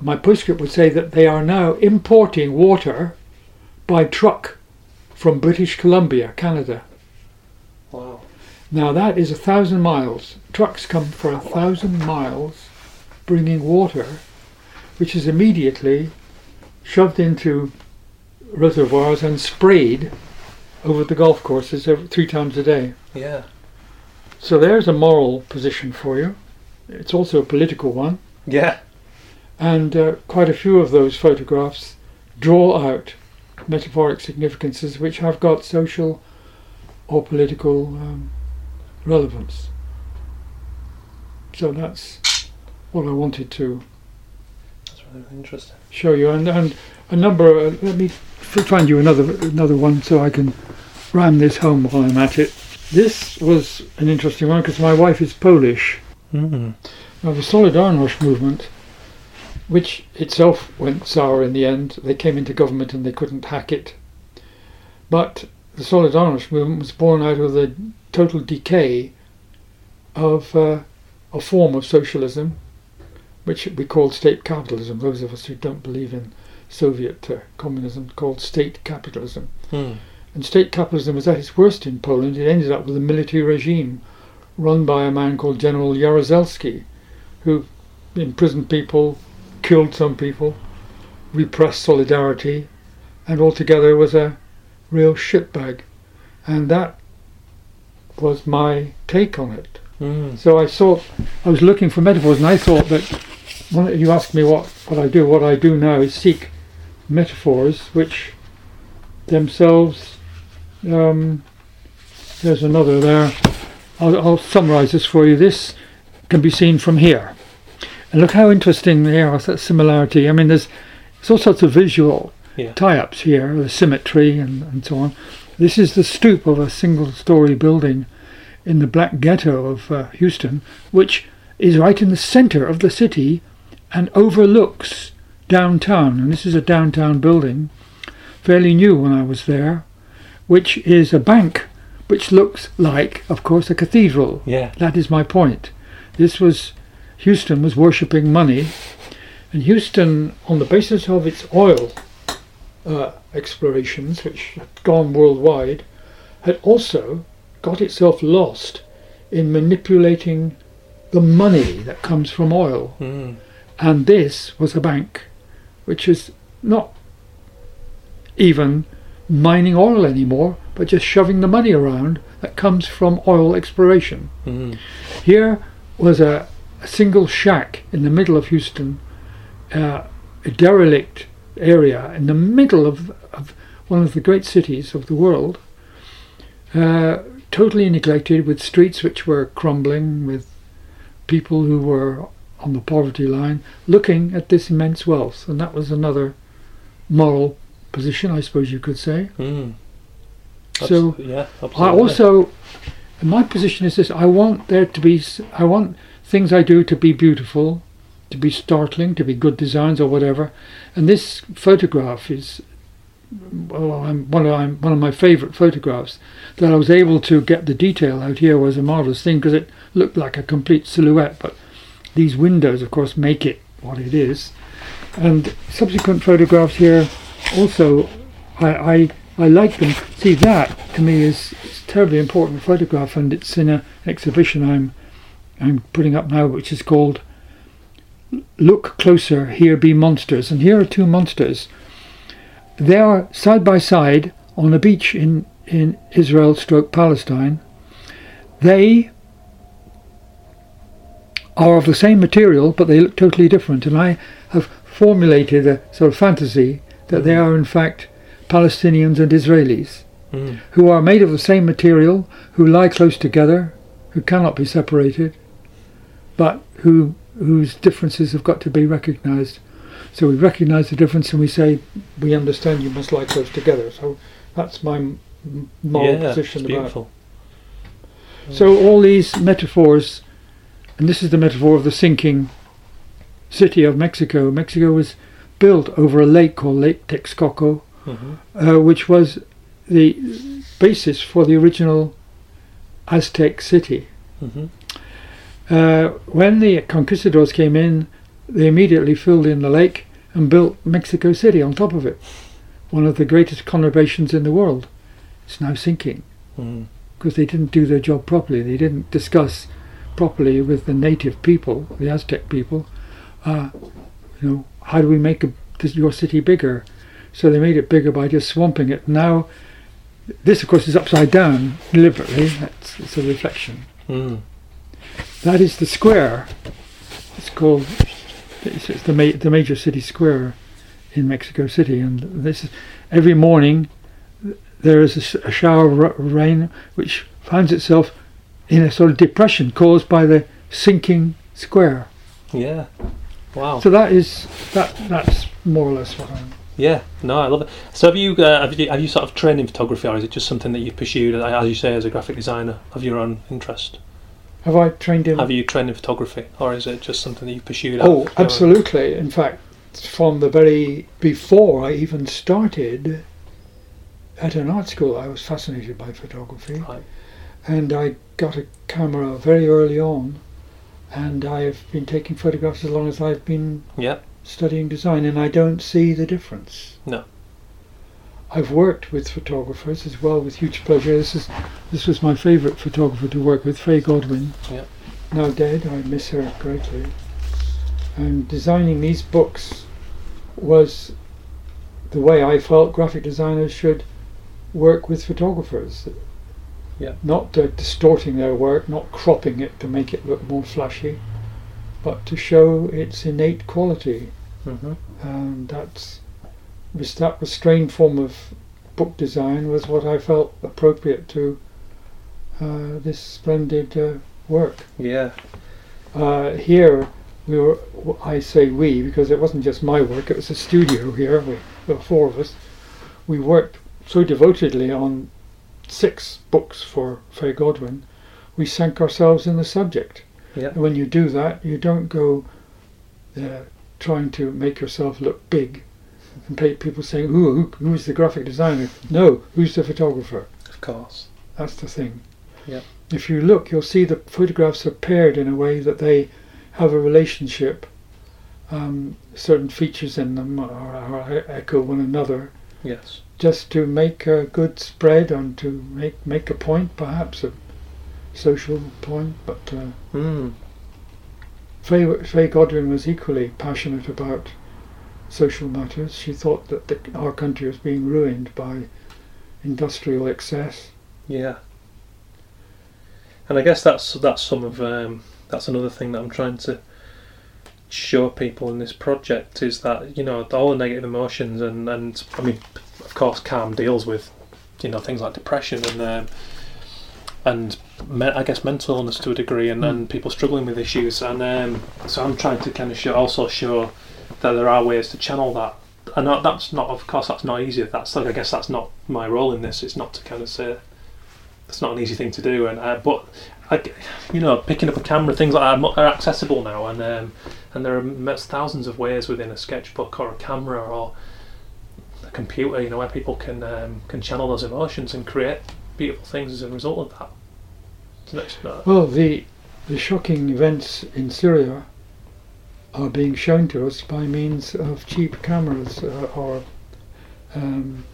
my postscript would say that they are now importing water by truck from British Columbia, Canada. Wow. Now that is a thousand miles. Trucks come for a thousand miles bringing water, which is immediately shoved into reservoirs and sprayed over the golf courses every, three times a day. Yeah. So there's a moral position for you. It's also a political one. Yeah. And uh, quite a few of those photographs draw out metaphoric significances which have got social or political um, relevance. So that's what I wanted to interesting. show you. And, and a number. Uh, let me find you another another one so I can ram this home while I'm at it. This was an interesting one because my wife is Polish. Mm. Now, the Solidarność movement, which itself went sour in the end, they came into government and they couldn't hack it. But the Solidarność movement was born out of the total decay of uh, a form of socialism, which we call state capitalism. Those of us who don't believe in Soviet uh, communism called state capitalism. Mm. And state capitalism was at its worst in Poland. It ended up with a military regime run by a man called General Jaruzelski, who imprisoned people, killed some people, repressed solidarity, and altogether was a real shitbag. And that was my take on it. Mm. So I thought I was looking for metaphors, and I thought that when you ask me what, what I do, what I do now is seek metaphors which themselves. Um, there's another there. I'll, I'll summarise this for you. This can be seen from here, and look how interesting they are. That similarity. I mean, there's, there's all sorts of visual Yeah. tie-ups here, the symmetry and, and so on. This is the stoop of a single-story building in the black ghetto of uh, Houston, which is right in the centre of the city and overlooks downtown. And this is a downtown building, fairly new when I was there, which is a bank, which looks like, of course, a cathedral. Yeah. That is my point. This was Houston was worshipping money, and Houston, on the basis of its oil uh, explorations, which had gone worldwide, had also got itself lost in manipulating the money that comes from oil. Mm. And this was a bank which is not even mining oil anymore, but just shoving the money around that comes from oil exploration. Mm. Here was a, a single shack in the middle of Houston, uh, a derelict area in the middle of, of one of the great cities of the world, uh, totally neglected with streets which were crumbling, with people who were on the poverty line looking at this immense wealth. And that was another moral position, I suppose you could say. Mm. So yeah, I also, my position is this: I want there to be, I want things I do to be beautiful, to be startling, to be good designs or whatever. And this photograph is, well, I'm one of I'm one of my favourite photographs. That I was able to get the detail out here was a marvelous thing because it looked like a complete silhouette. But these windows, of course, make it what it is. And subsequent photographs here also, I, I I like them. See, that to me is, is a terribly important photograph, and it's in an exhibition I'm I'm putting up now, which is called "Look Closer, Here Be Monsters." And here are two monsters. They are side by side on a beach in in Israel, stroke Palestine. They are of the same material, but they look totally different. And I have formulated a sort of fantasy that they are in fact Palestinians and Israelis Mm. who are made of the same material, who lie close together, who cannot be separated, but who whose differences have got to be recognised. So we recognise the difference and we say we understand you must lie close together. So that's my moral yeah, position about. beautiful. So all these metaphors, and this is the metaphor of the sinking city of Mexico. Mexico was built over a lake called Lake Texcoco, hmm uh, which was the basis for the original Aztec city. hmm Uh, when the conquistadors came in, they immediately filled in the lake and built Mexico City on top of it, one of the greatest conurbations in the world. It's now sinking Mm. because they didn't do their job properly. They didn't discuss properly with the native people, the Aztec people, uh, you know, how do we make a, this, your city bigger? So they made it bigger by just swamping it. Now, this of course is upside down deliberately. That's it's a reflection. Mm. That is the square. It's called. It's, it's the ma- the major city square in Mexico City, and this is every morning. there is a, shower of ra- rain which finds itself in a sort of depression caused by the sinking square. Yeah. Wow. So that is that. That's more or less what I'm. Yeah, no, I love it. So have you, uh, have you have you sort of trained in photography, or is it just something that you've pursued, as you say, as a graphic designer of your own interest? Have I trained in? Have you trained in photography, or is it just something that you pursued? Oh, out of your- absolutely. In fact, from the very before I even started at an art school, I was fascinated by photography, Right. And I got a camera very early on, and I've been taking photographs as long as I've been Yeah. studying design, and I don't see the difference. No. I've worked with photographers as well with huge pleasure. This is this was my favourite photographer to work with, Fay Godwin. Yeah. Now dead, I miss her greatly. And designing these books was the way I felt graphic designers should work with photographers. Yeah. Not uh, distorting their work, not cropping it to make it look more flashy, but to show its innate quality Mm-hmm. and that's was that restrained form of book design was what I felt appropriate to uh, this splendid uh, work. Yeah. Uh, here we were. I say we because it wasn't just my work; it was a studio here. We, were four of us. We worked so devotedly on six books for Fay Godwin. We sank ourselves in the subject. Yeah. And when you do that, you don't go uh, trying to make yourself look big and pay people saying, who, who's the graphic designer? No, who's the photographer? Of course. That's the thing. Yeah. If you look, you'll see the photographs are paired in a way that they have a relationship. Um, certain features in them are, are echo one another, Yes. Just to make a good spread and to make make a point, perhaps a social point. But uh, Mm. Fay, Fay Godwin was equally passionate about social matters. She thought that the, our country was being ruined by industrial excess. Yeah. And I guess that's that's some of um, that's another thing that I'm trying to show people in this project is that you know all the negative emotions and and I mean of course calm deals with you know things like depression and um, and me- I guess mental illness to a degree and, and people struggling with issues. And um, so I'm trying to kind of show also show that there are ways to channel that. And that- that's not of course that's not easy. That's like I guess that's not my role in this it's not to kind of say it's not an easy thing to do. And uh, but I you know picking up a camera things like that are accessible now. And um, and there are thousands of ways within a sketchbook or a camera or computer you know where people can um, can channel those emotions and create beautiful things as a result of that so Well, the the shocking events in Syria are being shown to us by means of cheap cameras uh, or um,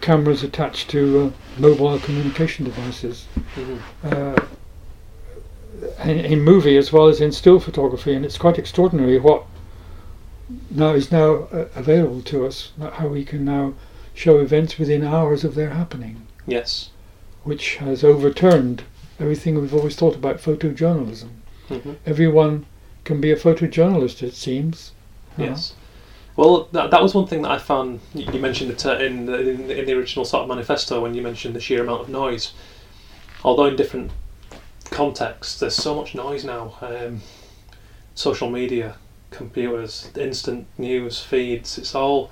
cameras attached to uh, mobile communication devices. Mhm. uh, in, in movie as well as in still photography, and it's quite extraordinary what now is now uh, available to us. How we can now show events within hours of their happening, yes which has overturned everything we've always thought about photojournalism. hmm Everyone can be a photojournalist, it seems. you know. Yes. Well, that, that was one thing that I found. You you mentioned it in the, in, the, in the original sort of manifesto when you mentioned the sheer amount of noise. Although in different contexts, there's so much noise now. Um, social media, computers, instant news feeds. It's all.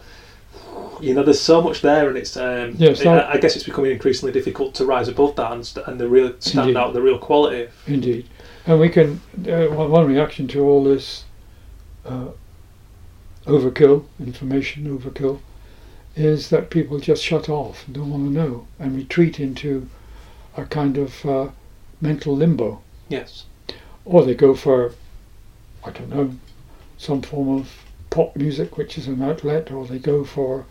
You know, there's so much there, and it's. Um, Yes, I, I- I guess it's becoming increasingly difficult to rise above that and, st- and the real stand Indeed. out the real quality. Indeed. And we can, uh, one one reaction to all this uh, overkill, information overkill, is that people just shut off and don't want to know and retreat into a kind of uh, mental limbo. Yes. Or they go for, I don't know, some form of pop music, which is an outlet, or they go for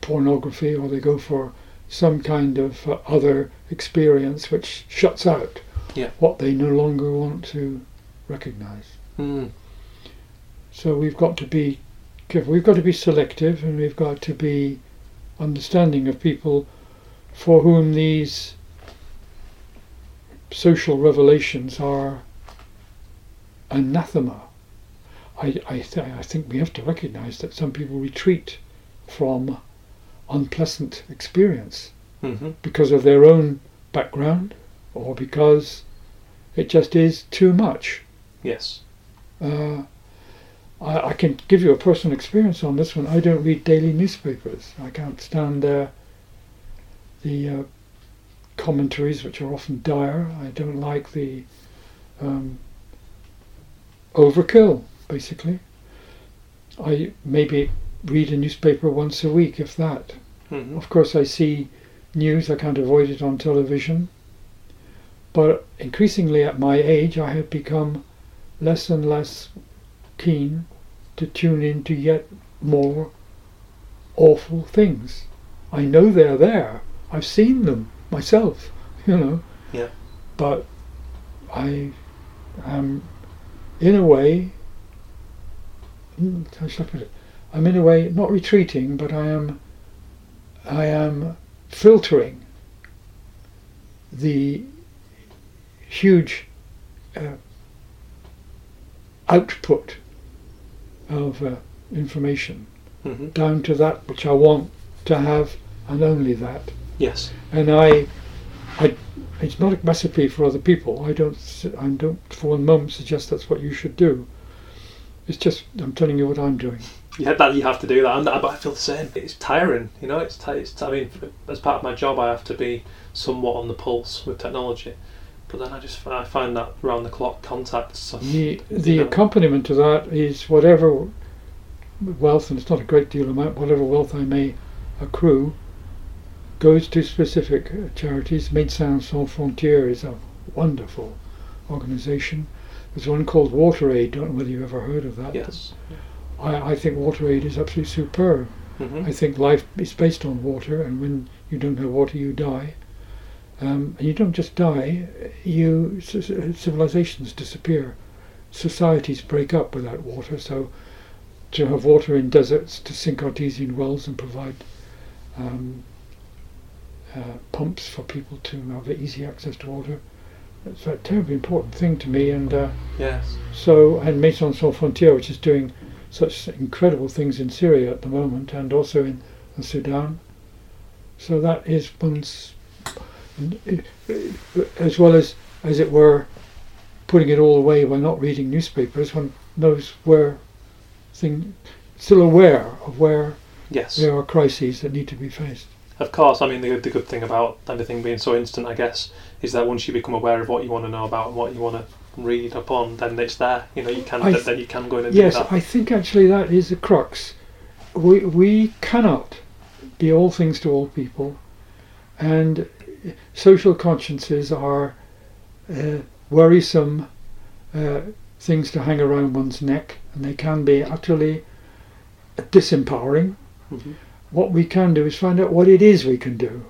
pornography, or they go for some kind of uh, other experience which shuts out Yeah. what they no longer want to recognize. Mm. So we've got to be careful. We've got to be selective, and we've got to be understanding of people for whom these social revelations are anathema. I, I, th- I think we have to recognize that some people retreat from unpleasant experience hmm because of their own background or because it just is too much. Yes. Uh, I, I can give you a personal experience on this one. I don't read daily newspapers. I can't stand uh, the uh, commentaries, which are often dire. I don't like the um, overkill, basically. I maybe read a newspaper once a week, if that. hmm Of course, I see news, I can't avoid it on television. But increasingly at my age, I have become less and less keen to tune into yet more awful things. I know they're there. I've seen them myself, you know. Yeah. But I am, in a way, how should I put it? I'm in a way not retreating, but I am, I am filtering the huge uh, output of uh, information hmm down to that which I want to have and only that. Yes. And I, I, it's not a recipe for other people. I don't, I don't for one moment suggest that's what you should do. It's just I'm telling you what I'm doing. Yeah, that you have to do that, and I, but I feel the same. It's tiring, you know. It's, ti- it's I mean, as part of my job, I have to be somewhat on the pulse with technology, but then I just I find that round the clock contact stuff. The the Yeah. accompaniment to that is whatever wealth, and it's not a great deal amount, whatever wealth I may accrue, goes to specific charities. Médecins Sans Frontières is a wonderful organisation. There's one called Water Aid. Don't know whether you've ever heard of that. Yes. I, I think Water Aid is absolutely superb. hmm I think life is based on water, and when you don't have water, you die. Um, and you don't just die; you civilizations disappear, societies break up without water. So, to have water in deserts, to sink artesian wells and provide um, uh, pumps for people to have easy access to water, it's a terribly important thing to me. And uh, Yes. so, and Médecins Sans Frontières, which is doing such incredible things in Syria at the moment and also in, in Sudan. So that is one's, as well as, as it were, putting it all away by not reading newspapers, one knows where thing, still aware of where Yes. there are crises that need to be faced. Of course. I mean, the the good thing about everything being so instant, I guess, is that once you become aware of what you want to know about and what you want to read upon, then it's there. You know, you can th- th- then you can go in and Yes, do that. I think actually that is the crux. We we cannot be all things to all people, and social consciences are uh, worrisome uh, things to hang around one's neck, and they can be utterly disempowering. Mhm. What we can do is find out what it is we can do.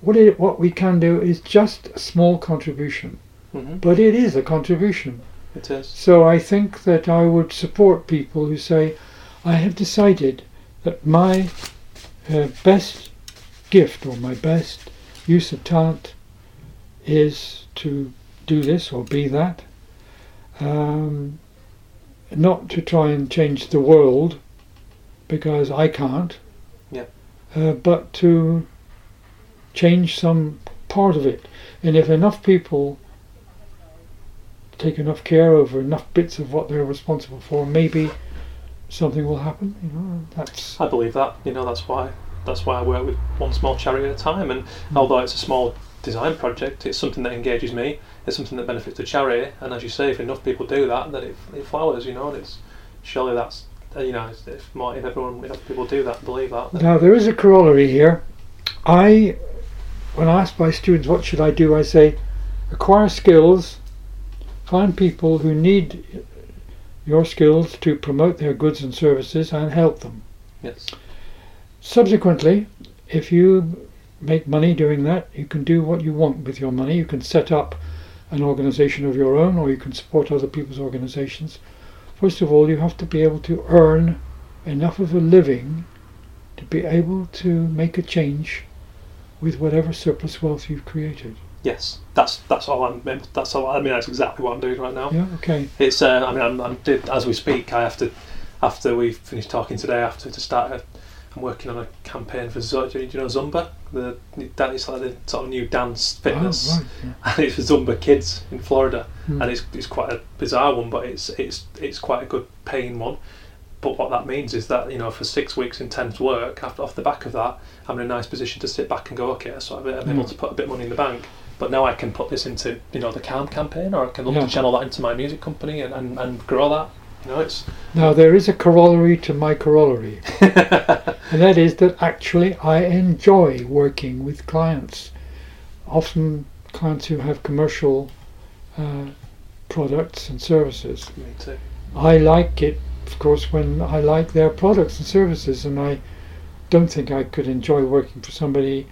What it, what we can do is just a small contribution, Mhm. but it is a contribution. It is. So I think that I would support people who say, I have decided that my uh, best gift or my best use of talent is to do this or be that. Um, not to try and change the world because I can't. Yeah. Uh, but to change some part of it. And if enough people take enough care over enough bits of what they're responsible for, maybe something will happen. You know, that's I believe that. You know, that's why that's why I work with one small charity at a time. And although it's a small design project, it's something that engages me. It's something that benefits the charity. And as you say, if enough people do that, then it, it flowers. You know, and it's surely that's uh, you know, if more, if everyone, if people do that, believe that. Now there is a corollary here. I, when I asked by students what should I do, I say, acquire skills, find people who need your skills to promote their goods and services, and help them. yes. Subsequently, if you make money doing that, you can do what you want with your money. You can set up an organization of your own, or you can support other people's organizations. First of all, you have to be able to earn enough of a living to be able to make a change with whatever surplus wealth you've created. Yes, that's that's all I'm. That's all. I mean, that's exactly what I'm doing right now. Yeah, okay. It's. Uh, I mean, I'm, I'm did, as we speak. I have to, after we finish talking today, I have to, to start. A, I'm working on a campaign for Zumba. Do you know Zumba? The that is like the sort of new dance fitness, Oh, right, yeah. and it's for Zumba kids in Florida, Hmm. and it's it's quite a bizarre one, but it's it's it's quite a good paying one. But what that means is that you know, for six weeks intense work, after off the back of that, I'm in a nice position to sit back and go, okay, so I'm I'm able to put a bit of money in the bank. But now I can put this into you know the Calm campaign, or I can look Yeah. to channel that into my music company and, and, and grow that. You know, it's Now there is a corollary to my corollary. and that is that actually I enjoy working with clients, often clients who have commercial uh, products and services. me too. I like it, of course, when I like their products and services, and I, don't think I could enjoy working for somebody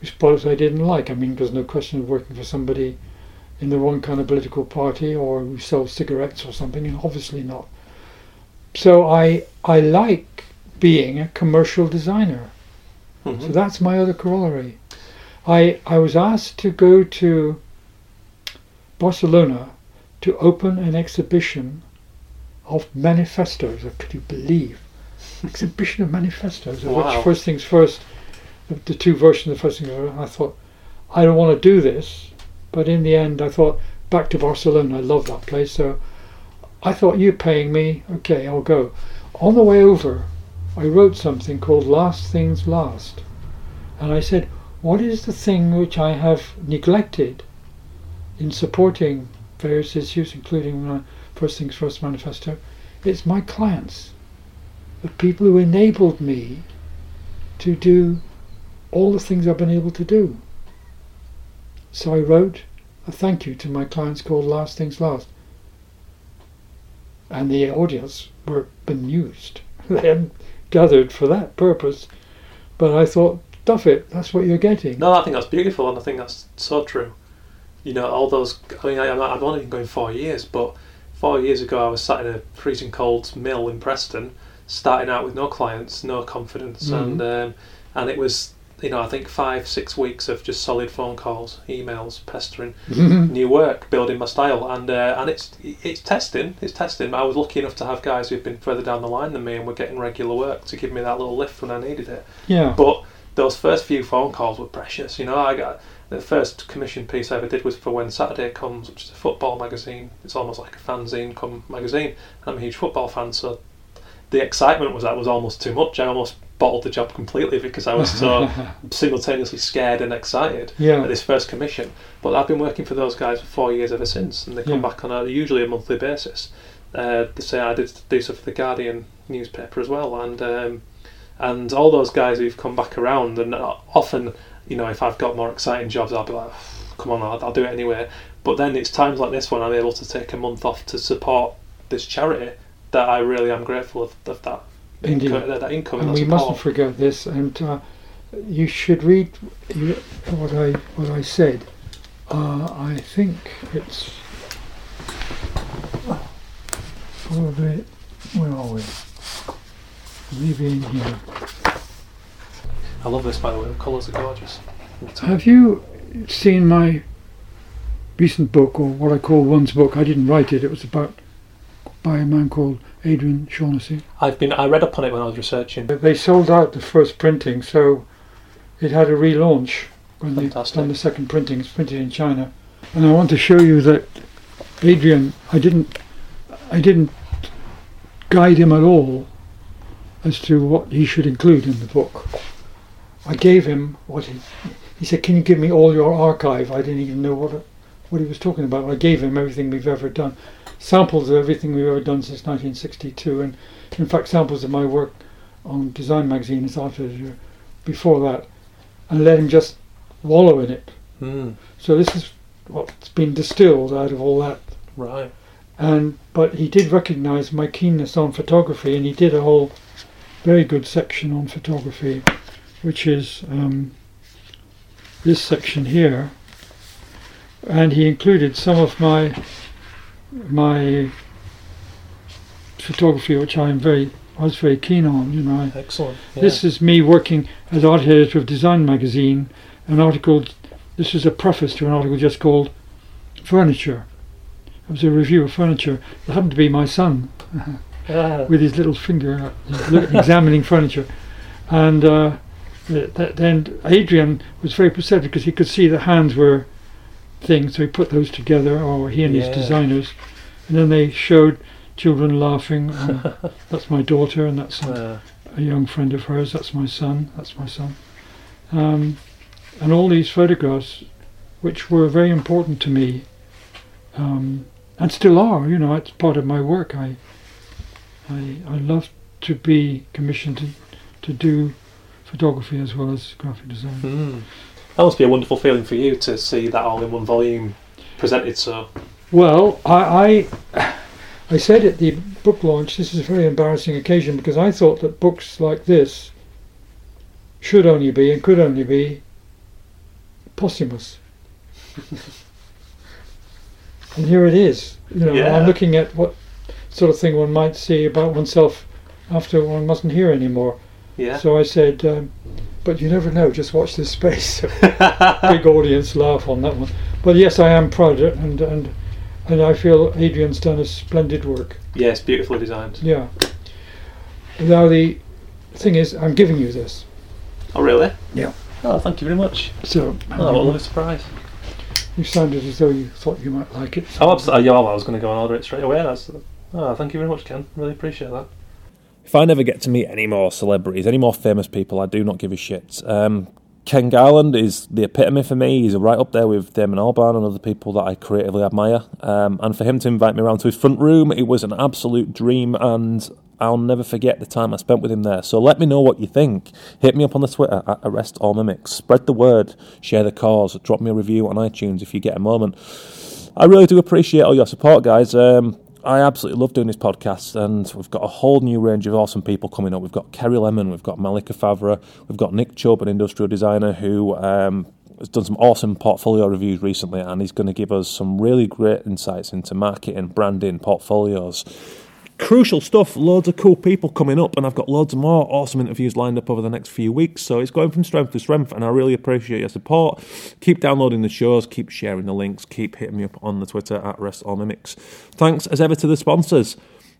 whose products I didn't like. I mean, there's no question of working for somebody in the wrong kind of political party or who sells cigarettes or something, and obviously not. So I I like being a commercial designer. Mhm. So that's my other corollary. I I was asked to go to Barcelona to open an exhibition of manifestos. Or could you believe? exhibition of manifestos. Of Wow. which first things first, the, the two versions of first things first. I thought I don't want to do this, but in the end I thought back to Barcelona. I love that place. So I thought you're paying me. Okay, I'll go. On the way over, I wrote something called Last Things Last. And I said, what is the thing which I have neglected in supporting various issues, including my First Things First manifesto? It's my clients, the people who enabled me to do all the things I've been able to do. So I wrote a thank you to my clients called Last Things Last. And the audience were bemused. they hadn't gathered for that purpose. But I thought, stuff it, that's what you're getting. No, I think that's beautiful, and I think that's so true. You know, all those. I mean, I, I've only been going four years, but four years ago, I was sat in a freezing cold mill in Preston, starting out with no clients, no confidence, Mhm. and um, and it was, you know, I think five, six weeks of just solid phone calls, emails, pestering, new work, building my style, and uh, and it's it's testing, it's testing. I was lucky enough to have guys who've been further down the line than me and were getting regular work to give me that little lift when I needed it. yeah. But those first few phone calls were precious. You know, I got the first commission piece I ever did was for When Saturday Comes, which is a football magazine. It's almost like a fanzine come magazine. I'm a huge football fan, so the excitement was that was almost too much. I almost bottled the job completely because I was so simultaneously scared and excited yeah. at this first commission. But I've been working for those guys for four years ever since, and they come Yeah. back on a usually a monthly basis. Uh, they say I did do stuff for the Guardian newspaper as well, and um, and all those guys who've come back around, and often, you know, if I've got more exciting jobs, I'll be like, come on, I'll, I'll do it anyway. But then it's times like this when I'm able to take a month off to support this charity that I really am grateful of, of that Indeed. income, that, income and we support. mustn't forget this. And uh, you should read what I what I said. Uh, I think it's probably where are we? Maybe in here. I love this by the way. The colours are gorgeous. Have you seen my recent book, or what I call one's book? I didn't write it. It was about by a man called Adrian Shaughnessy. I've been I read up on it when I was researching. They sold out the first printing, so it had a relaunch when they done the second printing. It's printed in China, and I want to show you that Adrian. I didn't, I didn't guide him at all as to what he should include in the book. I gave him what he. He said, "Can you give me all your archive?" I didn't even know what what he was talking about. I gave him everything we've ever done, samples of everything we've ever done since 1962, and in fact, samples of my work on Design Magazine as art editor before that, and let him just wallow in it. Mm, So this is what's been distilled out of all that. right. And but he did recognise my keenness on photography, and he did a whole very good section on photography, which is um, this section here. And he included some of my my photography, which I am very I was very keen on. You know, Excellent. this is me working as art editor of Design Magazine, an article, this is a preface to an article just called Furniture. It was a review of furniture. It happened to be my son yeah. with his little finger examining furniture. And uh, then Adrian was very perceptive because he could see the hands were things, so he put those together, or he and Yeah. his designers. And then they showed children laughing. Um, that's my daughter, and that's a, Uh, a young friend of hers. That's my son. That's my son. Um, and all these photographs, which were very important to me, um, and still are. You know, it's part of my work. I, I, I love to be commissioned to, to do photography as well as graphic design. mm. That must be a wonderful feeling for you to see that all in one volume presented so. Well, I, I, I said at the book launch, this is a very embarrassing occasion because I thought that books like this should only be and could only be posthumous. and here it is. You know, Yeah. I'm looking at what sort of thing one might see about oneself after one mustn't hear anymore. Yeah. So I said, um, but you never know, just watch this space. Big audience laugh on that one. But yes, I am proud of it, and, and, and I feel Adrian's done a splendid work. yes, beautifully designed. Yeah. Now, the thing is, I'm giving you this. Oh, really? Yeah. Oh, thank you very much. So Oh, what a lovely surprise. you sounded as though you thought you might like it. Oh, absolutely. Yeah, well, I was going to go and order it straight away. That's. Oh, thank you very much, Ken. Really appreciate that. If I never get to meet any more celebrities, any more famous people, I do not give a shit. Um, Ken Garland is the epitome for me. He's right up there with Damon Albarn and other people that I creatively admire. Um, and for him to invite me around to his front room, it was an absolute dream, and I'll never forget the time I spent with him there. So let me know what you think. Hit me up on the Twitter at Arrest All Mimics. Spread the word, share the cause, drop me a review on iTunes if you get a moment. I really do appreciate all your support, guys. Um, I absolutely love doing this podcast, and we've got a whole new range of awesome people coming up. We've got Kerry Lemon, we've got Malika Favre, we've got Nick Chubb, an industrial designer who um, has done some awesome portfolio reviews recently, and he's going to give us some really great insights into marketing, branding, portfolios. Crucial stuff, loads of cool people coming up, and I've got loads more awesome interviews lined up over the next few weeks. So it's going from strength to strength, and I really appreciate your support. Keep downloading the shows, keep sharing the links, keep hitting me up on the Twitter at Arrest All Mimics. Thanks as ever to the sponsors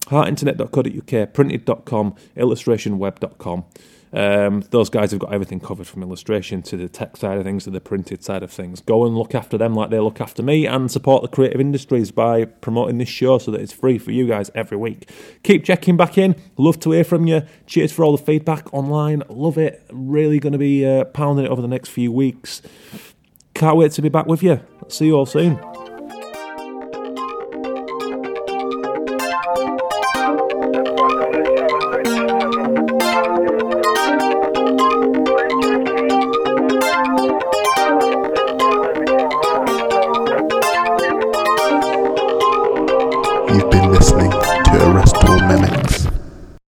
heartinternet.co.uk, printed.com, illustrationweb.com. Um, those guys have got everything covered from illustration to the tech side of things to the printed side of things. Go and look after them like they look after me and support the creative industries by promoting this show so that it's free for you guys every week. Keep checking back in. Love to hear from you. Cheers for all the feedback online. Love it. Really going to be uh, pounding it over the next few weeks. Can't wait to be back with you. See you all soon.